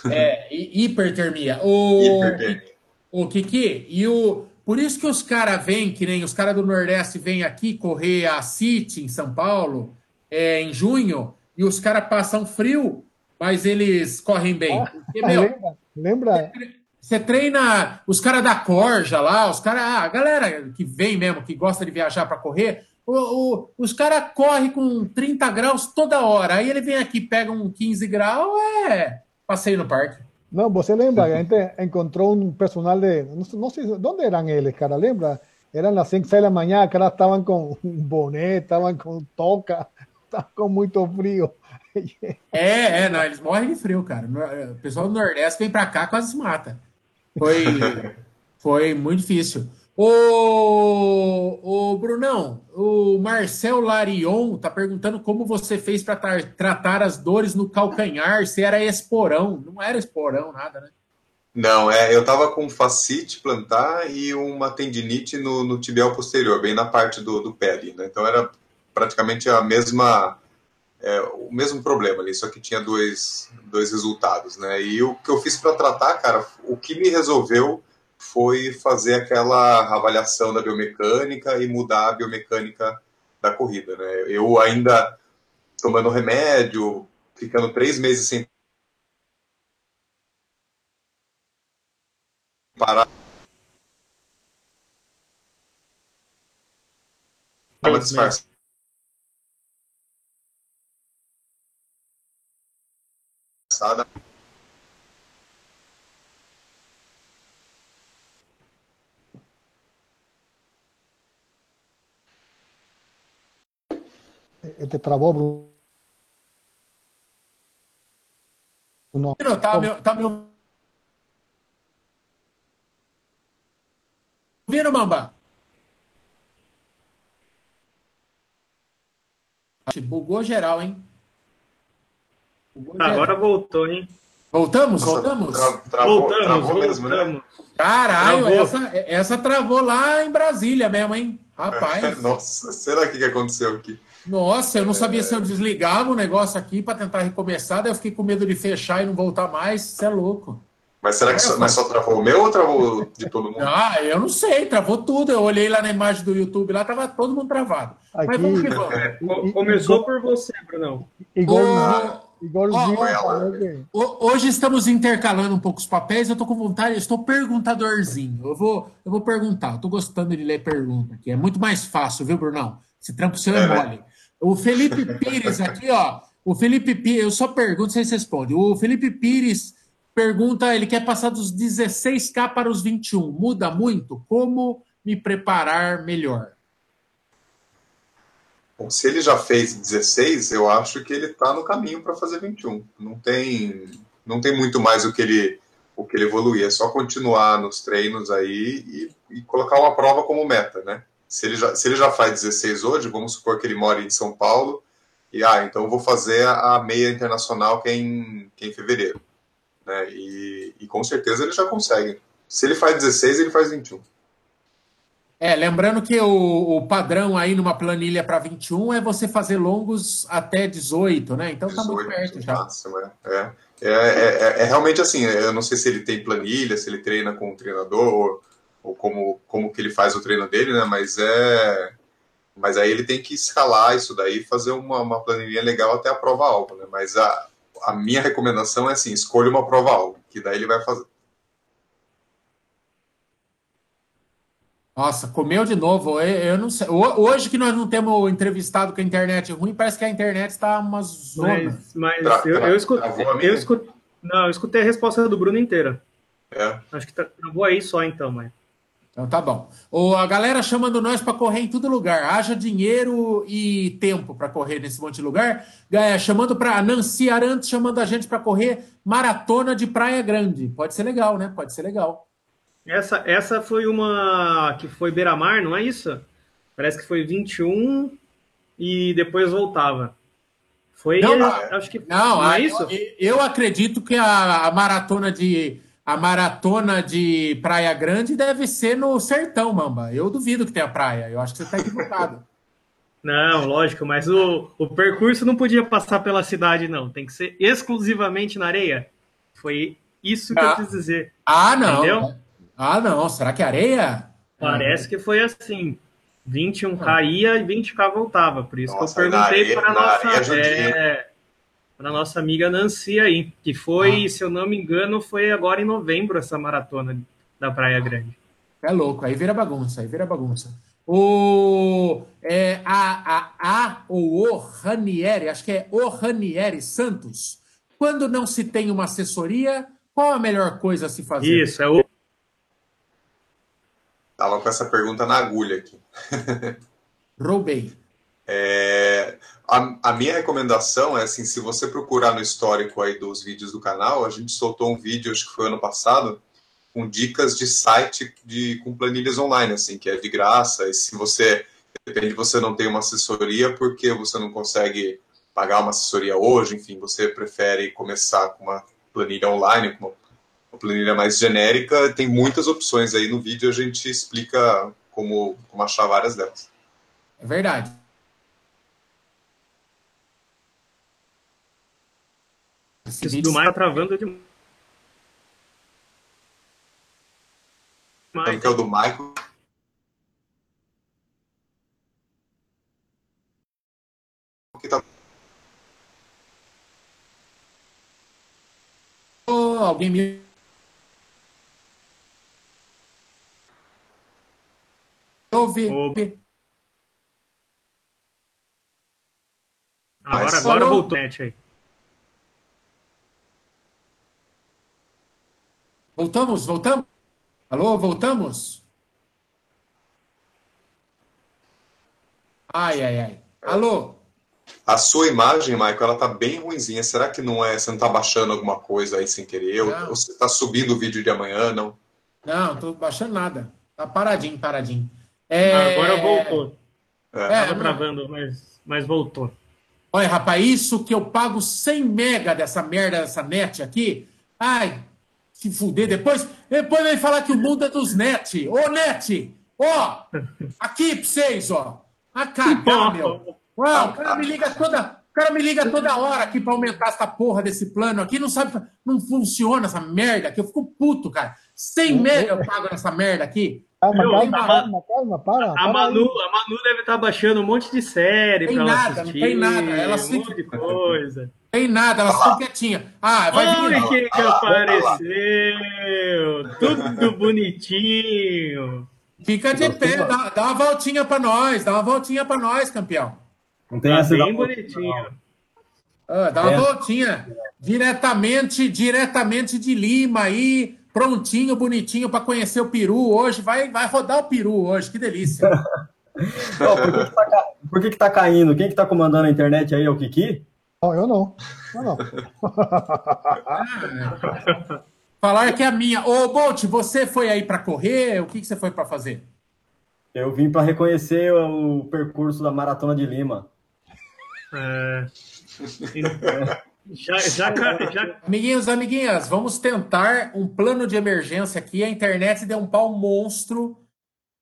É, hipertermia. O, hipertermia. O Kiki, e o por isso que os caras vêm, que nem os caras do Nordeste vêm aqui correr a City em São Paulo é, em junho, e os caras passam frio mas eles correm bem. Ah, Porque, meu, lembra? lembra? Você treina os caras da Corja lá, os caras, ah, a galera que vem mesmo, que gosta de viajar para correr, o, o, os caras correm com 30 graus toda hora. Aí ele vem aqui, pega um 15 graus, é passeio no parque. Não, você lembra, a gente encontrou um personal de. Não, sei onde eram eles, cara, lembra? Eram as 5, 6 da manhã, os caras estavam com um boné, estavam com toca, estavam com muito frio. É, é, não, eles morrem de frio, cara. O pessoal do Nordeste vem pra cá quase se mata. Foi, foi muito difícil. O, o Brunão, o Marcel Larion tá perguntando como você fez para tratar as dores no calcanhar, se era esporão. Não era esporão, nada, né? Não, é, eu tava com fascite plantar e uma tendinite no, no tibial posterior, bem na parte do, do pé ali, né? Então era praticamente a mesma é, o mesmo problema ali, só que tinha dois, dois resultados, né? E o que eu fiz para tratar, cara, o que me resolveu foi fazer aquela avaliação da biomecânica e mudar a biomecânica da corrida, né? Eu ainda tomando remédio, ficando três meses sem parar. Tava disfarçado. Travou, Bruno. Não, tá meu, tá meu... Ouvindo, Mamba? Bugou geral, hein? Agora voltou, hein? Voltamos? Voltamos? Tra travou, voltamos, travou mesmo, né? Caralho, essa, essa travou lá em Brasília mesmo, hein? Rapaz. Nossa, será que, que aconteceu aqui? Nossa, eu não sabia é... se eu desligava o negócio aqui para tentar recomeçar, daí eu fiquei com medo de fechar e não voltar mais. Você é louco. Mas será que só, mas só travou o meu ou travou de todo mundo? Ah, eu não sei, travou tudo. Eu olhei lá na imagem do YouTube, lá tava todo mundo travado. Aqui, mas vamos que vamos. É, começou por você, Brunão. Igual, Igualzinho. Oh, hoje estamos intercalando um pouco os papéis. Eu estou com vontade, eu estou perguntadorzinho. Eu vou, eu vou perguntar. Eu estou gostando de ler pergunta aqui. É muito mais fácil, viu, Brunão? Esse trampo seu é, é mole. O Felipe Pires aqui, ó. O Felipe Pires, eu só pergunto, se vocês respondem. O Felipe Pires pergunta, ele quer passar dos 16K para os 21. Muda muito? Como me preparar melhor? Bom, se ele já fez 16, eu acho que ele está no caminho para fazer 21. Não tem, não tem muito mais o que ele o que ele evoluir. É só continuar nos treinos aí e, e, colocar uma prova como meta, né? Se ele, já, se ele já faz 16 hoje, vamos supor que ele mora em São Paulo, e ah, então eu vou fazer a meia internacional que é em, que é em fevereiro. Né? E, e com certeza ele já consegue. Se ele faz 16, ele faz 21. É, lembrando que o, o padrão aí numa planilha para 21 é você fazer longos até 18, né? Então 18, tá muito perto já. Máximo, é. É. É, é, é, realmente assim, eu não sei se ele tem planilha, se ele treina com o treinador, ou, como, como que ele faz o treino dele, né? Mas é. Mas aí ele tem que escalar isso daí e fazer uma, uma planilha legal até a prova-alvo, né? Mas a, a minha recomendação é assim, escolha uma prova-alvo, que daí ele vai fazer. Nossa, comeu de novo. Eu, eu, não sei. Hoje que nós não temos entrevistado com a internet ruim, parece que a internet está uma zona. Mas, mas tra, eu, eu, escutei, eu, escutei, não, eu escutei a resposta do Bruno inteira. É. Acho que travou aí só então, mas. Então tá bom. O, a galera chamando nós para correr em todo lugar. Haja dinheiro e tempo para correr nesse monte de lugar. É, chamando para Nancy Arantes, chamando a gente para correr maratona de Praia Grande. Pode ser legal, né? Pode ser legal. Essa, essa foi uma que foi beira-mar, não é isso? Parece que foi 21 e depois voltava. Foi, não, acho que não, não é isso? Eu, eu, acredito que a, a, maratona de a maratona de Praia Grande deve ser no sertão, Mamba. Eu duvido que tenha praia. Eu acho que você está equivocado. Não, lógico, mas o, o percurso não podia passar pela cidade, não. Tem que ser exclusivamente na areia. Foi isso que ah. eu quis dizer. Ah, não. Entendeu? Ah, não. Será que é areia? Parece que foi assim. 21K ah. ia e 20K voltava. Por isso nossa, que eu perguntei para nossa, é, para nossa amiga Nancy aí, que foi, ah. se eu não me engano, foi agora em novembro essa maratona da Praia Grande. É louco, aí vira bagunça, aí vira bagunça. O é, a, a, a ou o Ranieri, acho que é o Ranieri Santos. Quando não se tem uma assessoria, qual a melhor coisa a se fazer? Isso, é o Tava com essa pergunta na agulha aqui. Roubei. É, a, a, minha recomendação é assim, se você procurar no histórico aí dos vídeos do canal, a gente soltou um vídeo, acho que foi ano passado, com dicas de site de, com planilhas online, assim, que é de graça, e se você, depende, você não tem uma assessoria, porque você não consegue pagar uma assessoria hoje, enfim, você prefere começar com uma planilha online, com uma uma planilha mais genérica, tem muitas opções aí no vídeo, a gente explica como, como achar várias delas. É verdade. Esse Isso do Maio tá travando de. Então, que é o do Michael. Que tá... Oh, alguém me Ouve. Agora, agora voltou aí. Voltamos, voltamos? Alô, voltamos? Ai, ai, ai. Alô? A sua imagem, Michael, ela tá bem ruinzinha. Será que não é? Você não tá baixando alguma coisa aí sem querer? Não. Ou você tá subindo o vídeo de amanhã, não? Não, tô baixando nada. Tá paradinho, paradinho. É... Agora voltou. É. Tava travando, mas, mas voltou. Olha, rapaz, isso que eu pago 100 mega dessa merda, dessa net aqui. Ai, se fuder. Depois, depois vem falar que o mundo é dos net. Ô, net! Ó, aqui pra vocês, ó. A cagar, meu. Uau, o cara me liga toda... O cara me liga toda hora aqui para aumentar essa porra desse plano aqui, não sabe, não funciona essa merda aqui, eu fico puto, cara. 100 mega eu pago nessa merda aqui. Calma, calma, calma, calma, para. A, Manu, a Manu deve estar tá baixando um monte de série para ela nada, assistir. Não tem nada, elas um monte de coisa. Tem nada, elas estão quietinhas. Ah, vai Olha quem que apareceu! Tudo bonitinho. Fica de pé, dá, dá uma voltinha para nós, dá uma voltinha para nós, campeão. Não tem tá essa bem bonitinho. Ah, dá uma é. voltinha. Diretamente, diretamente de Lima aí, prontinho, bonitinho para conhecer o peru hoje. Vai, vai rodar o peru hoje, que delícia. oh, por, que, que, tá, por que, que tá caindo? Quem que tá comandando a internet aí é o Kiki? Não, eu não. Eu não. Falar que é a minha. Ô, Bolt, você foi aí para correr? O que, que você foi para fazer? Eu vim para reconhecer o percurso da Maratona de Lima. É... Já, já, já... Amiguinhos, amiguinhas, vamos tentar um plano de emergência aqui. A internet deu um pau monstro.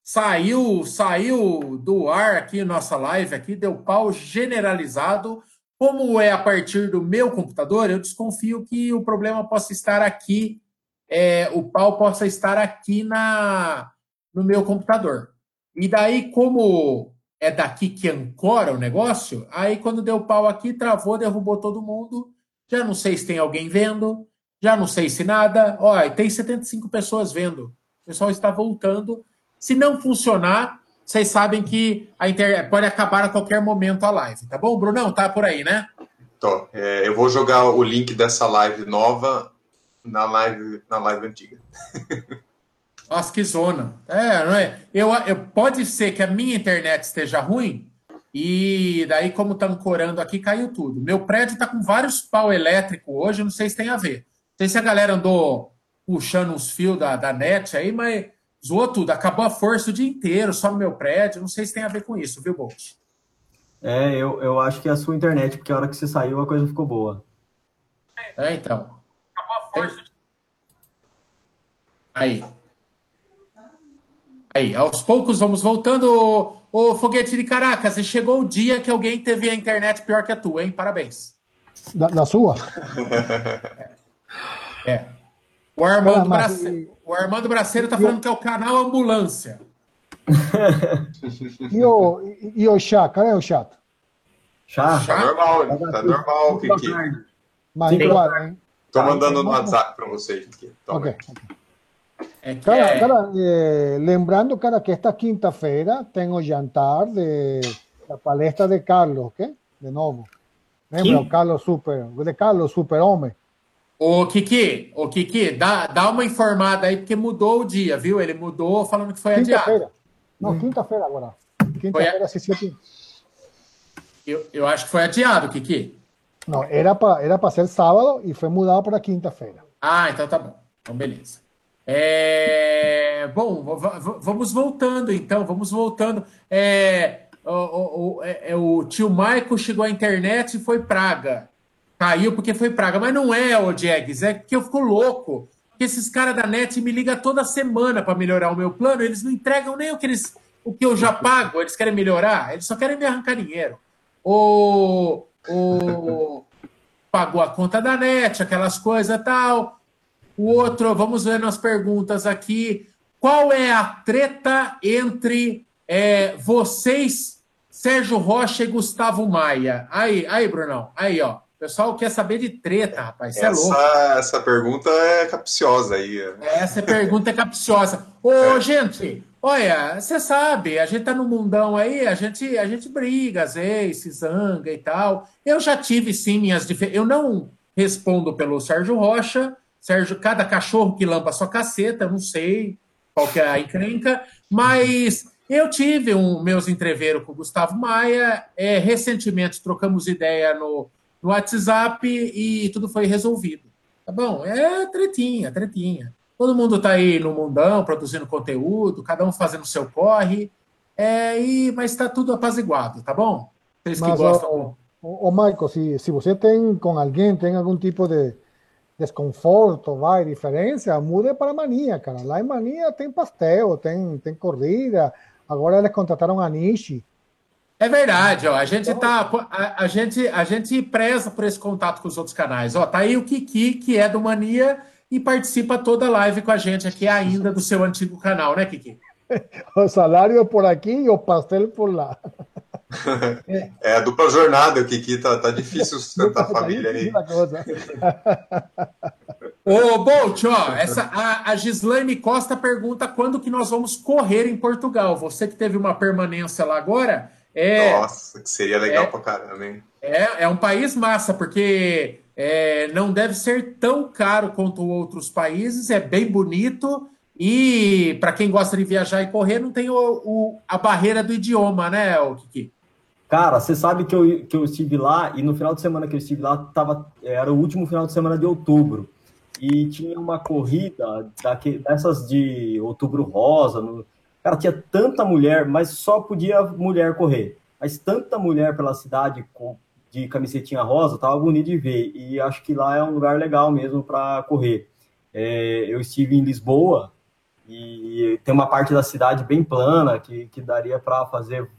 Saiu, saiu do ar aqui nossa live aqui, deu pau generalizado. Como é a partir do meu computador, eu desconfio que o problema possa estar aqui, é, o pau possa estar aqui na no meu computador. E daí, como é daqui que ancora o negócio, aí quando deu pau aqui, travou, derrubou todo mundo. Já não sei se tem alguém vendo, já não sei se nada. Olha, tem 75 pessoas vendo. O pessoal está voltando. Se não funcionar, vocês sabem que a internet pode acabar a qualquer momento a live, tá bom? Brunão, tá por aí, né? Tô. É, eu vou jogar o link dessa live nova na live, na live antiga. Nossa, que zona. É, não é? Eu, eu, pode ser que a minha internet esteja ruim e daí, como está ancorando aqui, caiu tudo. Meu prédio está com vários pau elétrico hoje, não sei se tem a ver. Não sei se a galera andou puxando uns fios da, da net aí, mas zoou tudo. Acabou a força o dia inteiro, só no meu prédio. Não sei se tem a ver com isso, viu, Bolt? É, eu, eu acho que é a sua internet, porque a hora que você saiu a coisa ficou boa. É, então. Acabou a força. Aí. Aí, aos poucos vamos voltando. Ô, Foguete de Caracas, chegou o dia que alguém teve a internet pior que a tua, hein? Parabéns. Da, da sua? É. é. O Armando, ah, mas... Brace... o Armando Braceiro tá falando que é o canal Ambulância. e, o, e o chá? Cadê o chat? Chá? Tá normal, tá normal, Kiki. Mas, claro, hein? Tô mandando no WhatsApp para vocês. Kiki. Ok, ok. É cara, é... cara eh, lembrando, cara, que esta quinta-feira tem o jantar de da palestra de Carlos, ¿qué? De novo. Lembra? O Carlos Super, de Carlos Super Homem. Ô, Kiki, ô, Kiki, dá, dá uma informada aí, porque mudou o dia, viu? Ele mudou falando que foi adiado. Não, hum. quinta-feira agora. Quinta-feira, a... se eu, eu acho que foi adiado, Kiki. Não, era para era ser sábado e foi mudado para quinta-feira. Ah, então tá bom. Então, beleza. É, bom, vamos voltando então, vamos voltando. É, o, o, é, é, o, tio Michael chegou à internet e foi praga. Caiu porque foi praga. Mas não é, o Jags, é que eu fico louco. Porque esses caras da net me ligam toda semana para melhorar o meu plano, eles não entregam nem o que, eles, o que eu já pago, eles querem melhorar, eles só querem me arrancar dinheiro. O, o pagou a conta da net, aquelas coisas tal o outro, vamos ver nas perguntas aqui. Qual é a treta entre é, vocês, Sérgio Rocha e Gustavo Maia? Aí, aí, Brunão, aí, ó. O pessoal quer saber de treta, rapaz. Isso essa, é louco. Essa pergunta é capciosa aí. Essa pergunta é capciosa. Ô, é. gente, olha, você sabe, a gente tá no mundão aí, a gente, a gente briga, às vezes, se zanga e tal. Eu já tive, sim, minhas diferenças. Eu não respondo pelo Sérgio Rocha, Sérgio, cada cachorro que lampa sua caceta, não sei qual que é a encrenca, mas eu tive um, meus entreveros com o Gustavo Maia, é, recentemente trocamos ideia no, no WhatsApp e tudo foi resolvido. Tá bom? É tretinha, tretinha. Todo mundo tá aí no mundão, produzindo conteúdo, cada um fazendo o seu corre, é, e, mas está tudo apaziguado, tá bom? Vocês que mas, gostam. Ô, Michael, se, se você tem com alguém, tem algum tipo de desconforto, vai, diferença, mude para Mania, cara. Lá em Mania tem pastel, tem, tem corrida. Agora eles contrataram a Nishi. É verdade, ó. A gente tá. A, a, gente, a gente preza por esse contato com os outros canais. Ó, tá aí o Kiki, que é do Mania, e participa toda a live com a gente aqui ainda do seu antigo canal, né, Kiki? o salário é por aqui e o pastel por lá. É a dupla jornada, o Kiki tá, tá difícil sustentar a família aí. Ô, Bolt, ó, essa, a, a Gislaine Costa pergunta quando que nós vamos correr em Portugal. Você que teve uma permanência lá agora, É, Nossa, que seria legal É. pra caramba, hein? é, é um país massa, porque é, não deve ser tão caro quanto outros países, é bem bonito e para quem gosta de viajar e correr, não tem o, o- a barreira do idioma, né, o Kiki? Cara, você sabe que eu, que eu estive lá e no final de semana que eu estive lá tava, era o último final de semana de outubro e tinha uma corrida daque- dessas de outubro rosa. no- cara, tinha tanta mulher, mas só podia mulher correr. Mas tanta mulher pela cidade com, de camisetinha rosa, tava bonito de ver. E acho que lá é um lugar legal mesmo para correr. É, eu estive em Lisboa e tem uma parte da cidade bem plana que, que daria para fazer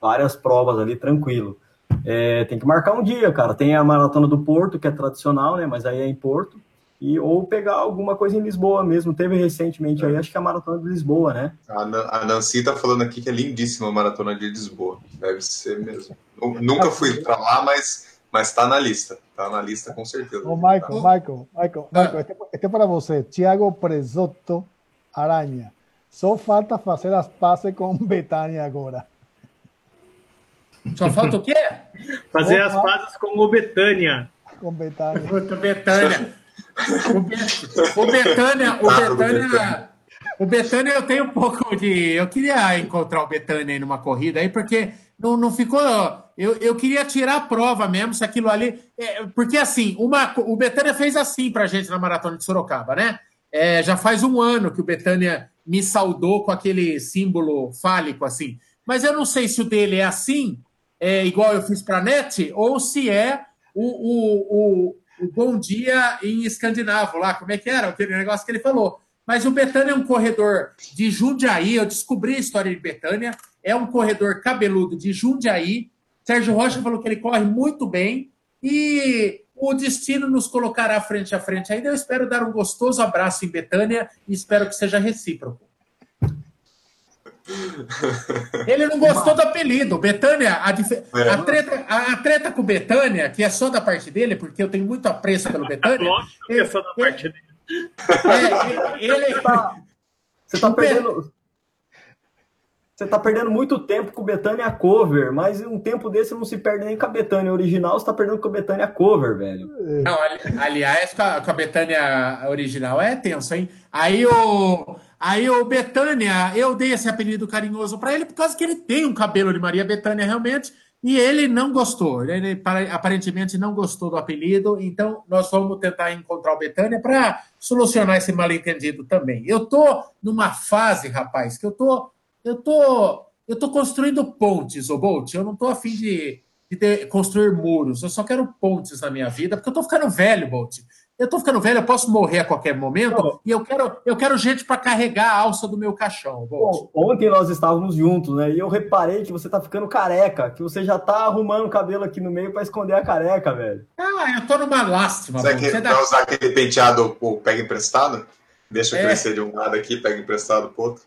várias provas ali tranquilo. É, tem que marcar um dia, cara. Tem a maratona do Porto, que é tradicional, né? Mas aí é em Porto. E, ou pegar alguma coisa em Lisboa mesmo. Teve recentemente aí, acho que é a maratona de Lisboa, né? A, Nan- a Nancy tá falando aqui que é lindíssima a maratona de Lisboa. Deve ser mesmo. Nu- Nunca fui pra lá, mas, mas tá na lista. Tá na lista com certeza. Ô, Michael, Michael, Michael, Ah. Michael, este, este é para você. Tiago Presotto Aranha. Só falta fazer as pazes com Betânia agora. Só falta o quê? Fazer Opa. as pazes com o Betânia. Com Betânia. Puta, Betânia. O, Be- o Betânia, o do Betânia, o Betânia eu tenho um pouco de. Eu queria encontrar o Betânia aí numa corrida aí, porque não, não ficou. Eu, eu queria tirar a prova mesmo, se aquilo ali. é, porque assim, uma, o Betânia fez assim pra gente na maratona de Sorocaba, né? É, já faz um ano que o Betânia me saudou com aquele símbolo fálico, assim. Mas eu não sei se o dele é assim, é igual eu fiz para a NET, ou se é o, o, o, o Bom Dia em escandinavo lá, como é que era? Aquele negócio que ele falou. Mas o Betânia é um corredor de Jundiaí, eu descobri a história de Betânia, é um corredor cabeludo de Jundiaí. Sérgio Rocha falou que ele corre muito bem e o destino nos colocará frente a frente ainda. Eu espero dar um gostoso abraço em Betânia e espero que seja recíproco. Ele não gostou do apelido. Betânia, a, dif- É. a treta, a, a treta com Betânia, que é só da parte dele, porque eu tenho muito apreço pelo Betânia. Lógico que é só da parte dele. é, ele, Você tá Be- perdendo. Você tá perdendo muito tempo com o Betânia cover, mas um tempo desse não se perde nem com a Betânia original, você tá perdendo com a Betânia cover, velho. Não, ali- aliás, com a, com a Betânia original é tenso, hein? Aí o, aí o Betânia, eu dei esse apelido carinhoso para ele por causa que ele tem um cabelo de Maria Betânia realmente, e ele não gostou. Ele aparentemente não gostou do apelido, então nós vamos tentar encontrar o Betânia para solucionar esse mal-entendido também. Eu tô numa fase, rapaz, que eu tô eu tô eu tô construindo pontes, ô Bolt. Eu não tô afim de, de ter- construir muros. Eu só quero pontes na minha vida, porque eu tô ficando velho, Bolt. Eu tô ficando velho, eu posso morrer a qualquer momento, Não. e eu quero, eu quero gente para carregar a alça do meu caixão. Bom, ontem nós estávamos juntos, né? E eu reparei que você tá ficando careca, que você já tá arrumando o cabelo aqui no meio pra esconder a careca, velho. Ah, eu tô numa lástima, Será que Você vai dá- usar aquele penteado o pega emprestado? Deixa É. crescer de um lado aqui, pega emprestado pro outro.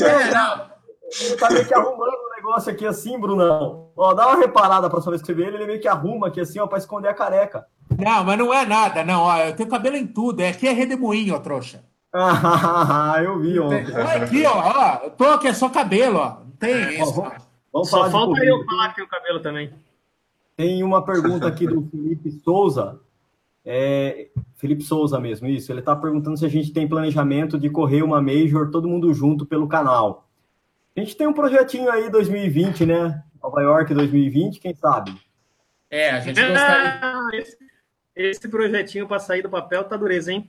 É, não. Ele tá meio que arrumando o negócio aqui assim, Brunão. Ó, dá uma reparada pra saber se você vê ele, ele meio que arruma aqui assim, ó, pra esconder a careca. Não, mas não é nada, não. Ó, eu tenho cabelo em tudo. É aqui é redemoinho, ó, trouxa. Ah, eu vi ontem. Olha aqui, ó, ó. Eu tô aqui, é só cabelo, ó. Não tem isso. Ó, Vamos Só falta eu falar que tem o cabelo também. Tem uma pergunta aqui do Felipe Souza. É, Felipe Souza mesmo, isso. Ele está perguntando se a gente tem planejamento de correr uma Major todo mundo junto pelo canal. A gente tem um projetinho aí 2020, né? Nova York 2020, quem sabe? É, a gente gostaria. Ah, esse, esse projetinho para sair do papel tá dureza, hein?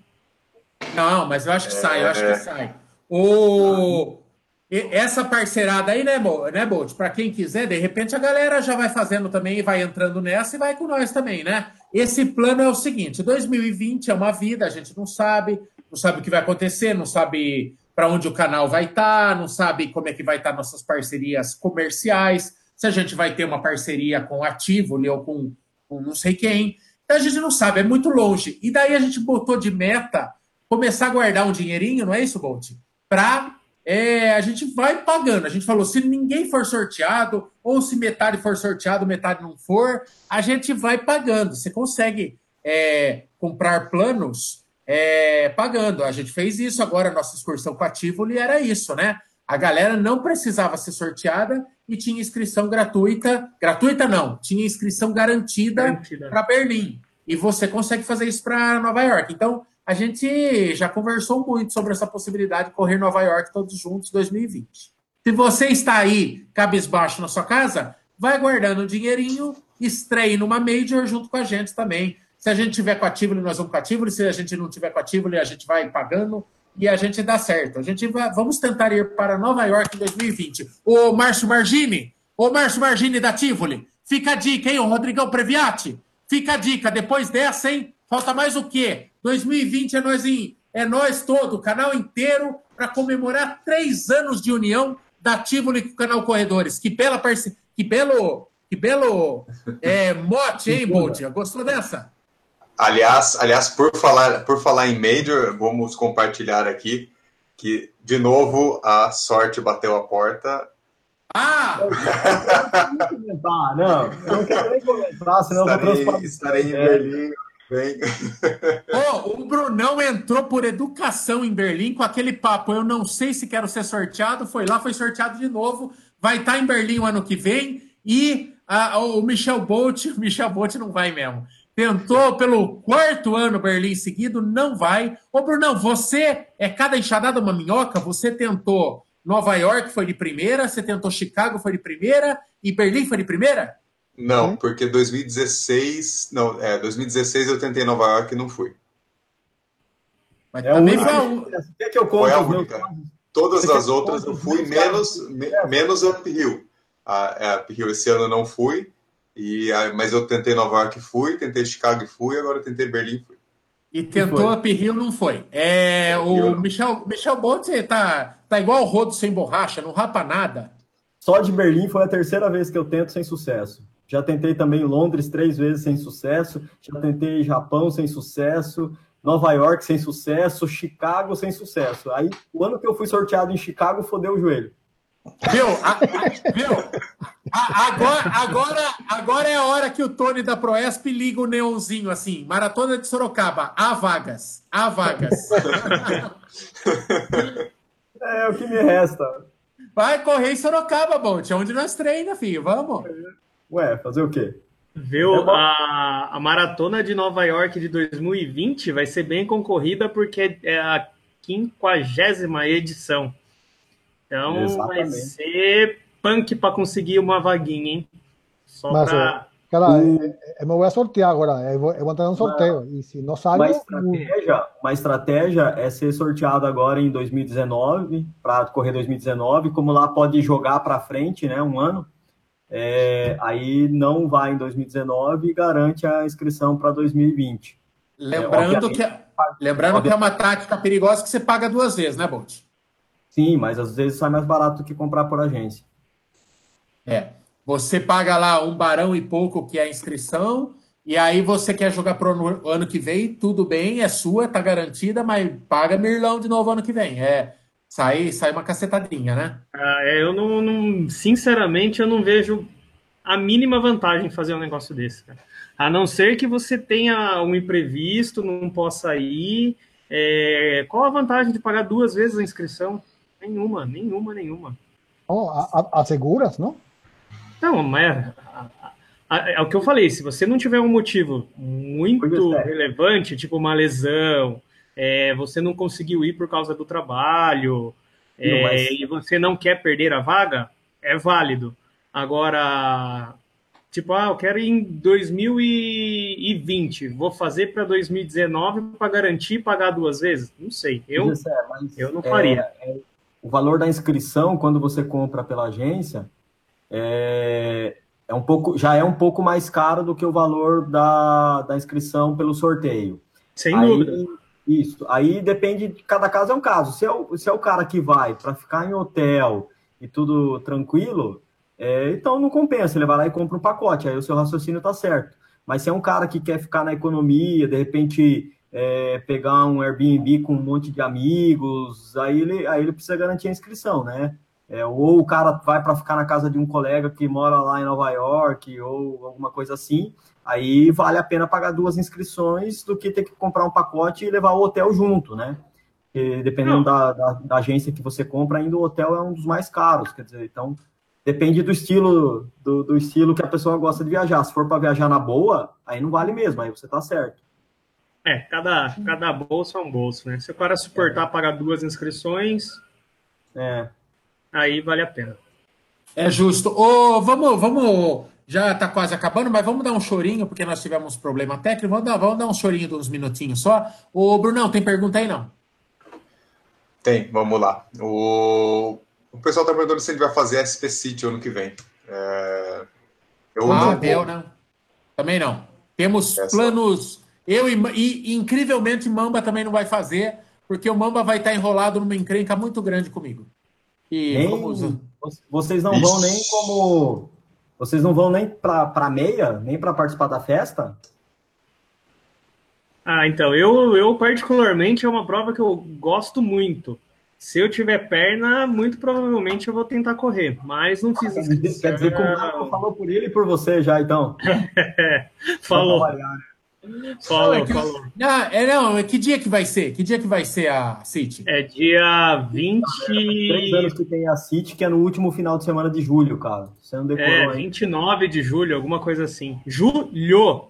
Não, mas eu acho que sai, eu acho que sai. O... Essa parceirada aí, né, Mo- né Bolt? Para quem quiser, de repente a galera já vai fazendo também e vai entrando nessa e vai com nós também, né? Esse plano é o seguinte: 2020 é uma vida, a gente não sabe, não sabe o que vai acontecer, não sabe para onde o canal vai estar, não sabe como é que vai estar nossas parcerias comerciais, se a gente vai ter uma parceria com Ativo ou com, com não sei quem. Então a gente não sabe, é muito longe. E daí a gente botou de meta começar a guardar um dinheirinho, não é isso, Bolt? Para a gente vai pagando. A gente falou, se ninguém for sorteado, ou se metade for sorteado, metade não for, a gente vai pagando. Você consegue é, comprar planos é, pagando. A gente fez isso agora, nossa excursão com a Tivoli era isso, né? A galera não precisava ser sorteada e tinha inscrição gratuita. Gratuita não, tinha inscrição garantida, garantida. para Berlim. E você consegue fazer isso para Nova York. Então, a gente já conversou muito sobre essa possibilidade de correr Nova York todos juntos 2020. Se você está aí cabisbaixo na sua casa, vai guardando um dinheirinho, estreie numa Major junto com a gente também. Se a gente tiver com a Tivoli, nós vamos com a Tivoli. Se a gente não tiver com a Tivoli, a gente vai pagando e a gente dá certo. A gente vai, vamos tentar ir para Nova York em 2020. O Márcio Margini, o Márcio Margini da Tivoli, fica a dica, hein? O Rodrigão Previati, fica a dica. Depois dessa, hein? Falta mais o quê? 2020 é nós, em, é nós todo, o canal inteiro, para comemorar três anos de união da Tivoli com o canal Corredores. Que bela que belo, que belo é, mote, hein, Bolt? Gostou dessa? Aliás, aliás, por falar, por falar em Major, vamos compartilhar aqui que, de novo, a sorte bateu a porta. Ah! não, eu não quero nem comentar, senão estarei, eu vou Estarei em Berlim. Bem. Oh, o Brunão entrou por educação em Berlim com aquele papo. Eu não sei se quero ser sorteado. Foi lá, foi sorteado de novo. Vai estar em Berlim o ano que vem. E a, o Michel Bolt, o Michel Bolt não vai mesmo tentou pelo quarto ano Berlim seguido, não vai. Ô, Brunão, você é cada enxadada uma minhoca? Você tentou Nova York, foi de primeira, você tentou Chicago, foi de primeira, e Berlim foi de primeira? Não, porque 2016, não, é, 2016 eu tentei Nova York e não fui. Mas é também foi um... que, que eu conto? Foi a única. Todas as outras eu fui, menos, menos Uphill. A, Uphill esse ano eu não fui, e, mas eu tentei Nova York e fui, tentei Chicago e fui, agora tentei Berlim e fui. E tentou a Rio não foi. É, o Michel, Michel Bolt tá, tá igual o rodo sem borracha, não rapa nada. Só de Berlim foi a terceira vez que eu tento sem sucesso. Já tentei também Londres três vezes sem sucesso, já tentei Japão sem sucesso, Nova York sem sucesso, Chicago sem sucesso. Aí, o ano que eu fui sorteado em Chicago, fodeu o joelho. Viu? A, viu? A, agora, agora, agora é a hora que o Tony da Proesp liga o neonzinho assim. Maratona de Sorocaba. Há vagas. Há vagas. é o que me resta. Vai correr em Sorocaba, Bolt. É onde nós treina, filho. Vamos. Ué, fazer o quê? Viu? A, a maratona de Nova York de 2020 vai ser bem concorrida porque é a quinquagésima edição. Então Exatamente. vai ser punk para conseguir uma vaguinha, hein? Só Mas, pra... Cara, o... eu, vou sortear agora. Eu vou, eu vou entrar no sorteio. E se não sabe. Uma estratégia, uma estratégia é ser sorteado agora em 2019, para correr 2019. Como lá pode jogar para frente, né? Um ano. É, aí não vai em 2019 e garante a inscrição para 2020. Lembrando, é, que, é, lembrando que é uma tática perigosa que você paga duas vezes, né, Bolt? Sim, mas às vezes sai mais barato do que comprar por agência. É. Você paga lá um barão e pouco que é a inscrição, e aí você quer jogar para o ano que vem, tudo bem, é sua, tá garantida, mas paga Mirlão de novo ano que vem. É, sai, sai uma cacetadinha, né? Ah, é, eu não, não, sinceramente, eu não vejo a mínima vantagem em fazer um negócio desse, cara. A não ser que você tenha um imprevisto, não possa ir. É, qual a vantagem de pagar duas vezes a inscrição? Nenhuma, nenhuma, nenhuma. Oh, asseguras, não? Não, mas é o que eu falei, se você não tiver um motivo muito relevante, tipo uma lesão, é, você não conseguiu ir por causa do trabalho, é, mas... e você não quer perder a vaga, é válido. Agora, tipo, ah, eu quero ir em 2020, vou fazer para 2019 para garantir pagar duas vezes? Não sei, eu, é, eu não faria. O valor da inscrição, quando você compra pela agência, é, é um pouco, já é um pouco mais caro do que o valor da, da inscrição pelo sorteio. Sem aí, dúvida. Isso. Aí depende, cada caso é um caso. Se é o, se é o cara que vai para ficar em hotel e tudo tranquilo, é, então não compensa. Ele vai lá e compra um pacote, aí o seu raciocínio está certo. Mas se é um cara que quer ficar na economia, de repente é, pegar um Airbnb com um monte de amigos, aí ele, aí ele precisa garantir a inscrição, né? É, ou o cara vai para ficar na casa de um colega que mora lá em Nova York, ou alguma coisa assim, aí vale a pena pagar duas inscrições do que ter que comprar um pacote e levar o hotel junto, né? dependendo da, da, da, agência que você compra, ainda o hotel é um dos mais caros, quer dizer, então depende do estilo do, do estilo que a pessoa gosta de viajar. Se for para viajar na boa, aí não vale mesmo, aí você tá certo. É, cada, cada bolso é um bolso, né? Se o cara suportar é. pagar duas inscrições, é. aí vale a pena. É justo. Ô, vamos, vamos. Já está quase acabando, mas vamos dar um chorinho, porque nós tivemos problema técnico. Vamos dar, vamos dar um chorinho de uns minutinhos só. Ô, Brunão, tem pergunta aí, não? Tem, vamos lá. O, o pessoal está perguntando se ele vai fazer SP City ano que vem. É... Eu ah, não eu não. Também não. Temos Essa. planos eu e, e, incrivelmente Mamba também não vai fazer, porque o Mamba vai estar enrolado numa encrenca muito grande comigo. E nem, vamos... Vocês não vão nem como. Vocês não vão nem para meia, nem para participar da festa? Ah, então, eu, eu particularmente é uma prova que eu gosto muito. Se eu tiver perna, muito provavelmente eu vou tentar correr, mas não fiz isso. Quer dizer que o Marco falou por ele e por você já, então. falou. Falou, é que, falou. Não, é, não, é que dia que vai ser? Que dia que vai ser a City? É dia 20. Três anos que tem a City, que é no último final de semana de julho, cara. Você não decorou É, 29 de julho, alguma coisa assim. Julho!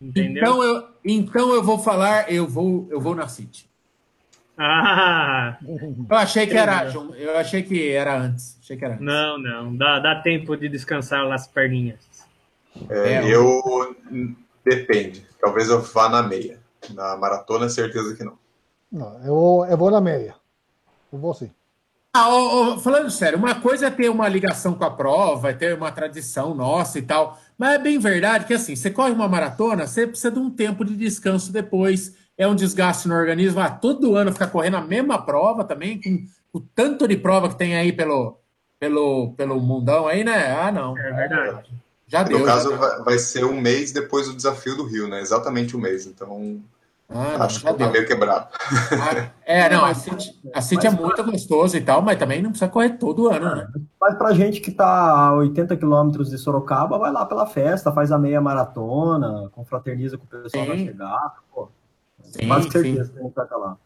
Entendeu? Então eu, então eu vou falar, eu vou, eu vou na City. Ah! Eu achei que era, eu achei que era antes. Achei que era antes. Não, não, dá, dá tempo de descansar as perninhas. É, é, eu Depende. Talvez eu vá na meia. Na maratona, certeza que não. Não, eu, eu vou na meia. Eu vou sim. Ah, oh, oh, falando sério, uma coisa é ter uma ligação com a prova, é ter uma tradição nossa e tal, mas é bem verdade que assim, você corre uma maratona, você precisa de um tempo de descanso depois, é um desgaste no organismo, ah, todo ano ficar correndo a mesma prova também, com o tanto de prova que tem aí pelo, pelo, pelo mundão aí, né? Ah, não. É verdade. Já deu. No caso, deu. vai ser um mês depois do desafio do Rio, né? Exatamente um mês. Então, ah, acho que tá meio quebrado. Ah, é, não, a City, a City é muito gostoso e tal, mas também não precisa correr todo ano, né? Mas pra gente que tá a 80 quilômetros de Sorocaba, vai lá pela festa, faz a meia maratona, confraterniza com o pessoal sim. chegar. Pô, sim, quase certeza sim. que a gente vai estar lá.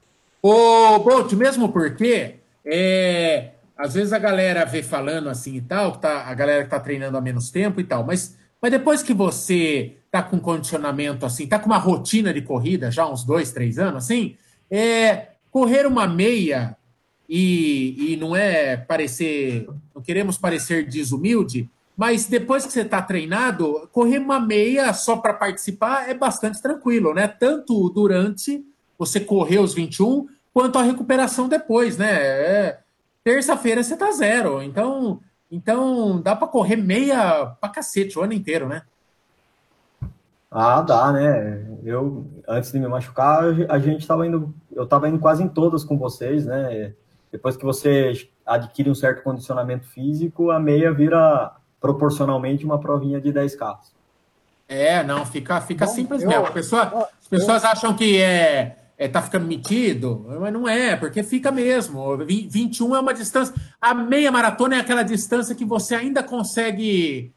Ô, Bolt, mesmo porque é, às vezes a galera vê falando assim e tal, tá, a galera que tá treinando há menos tempo e tal, mas, mas depois que você tá com condicionamento assim, tá com uma rotina de corrida já uns dois, três anos, assim, é, correr uma meia e, e não é parecer, não queremos parecer desumilde, mas depois que você está treinado, correr uma meia só para participar é bastante tranquilo, né? Tanto durante você correr os 21, quanto a recuperação depois, né? É, terça-feira você tá zero. Então, então dá para correr meia pra cacete o ano inteiro, né? Ah, dá, né? Eu, antes de me machucar, a gente tava indo, eu tava indo quase em todas com vocês, né? Depois que você adquire um certo condicionamento físico, a meia vira proporcionalmente uma provinha de 10 carros. É, não, fica, fica Bom, simples eu, mesmo. Pessoa, as pessoas eu, acham que é é, tá ficando metido, mas não é, porque fica mesmo. 21 é uma distância. A meia maratona é aquela distância que você ainda consegue,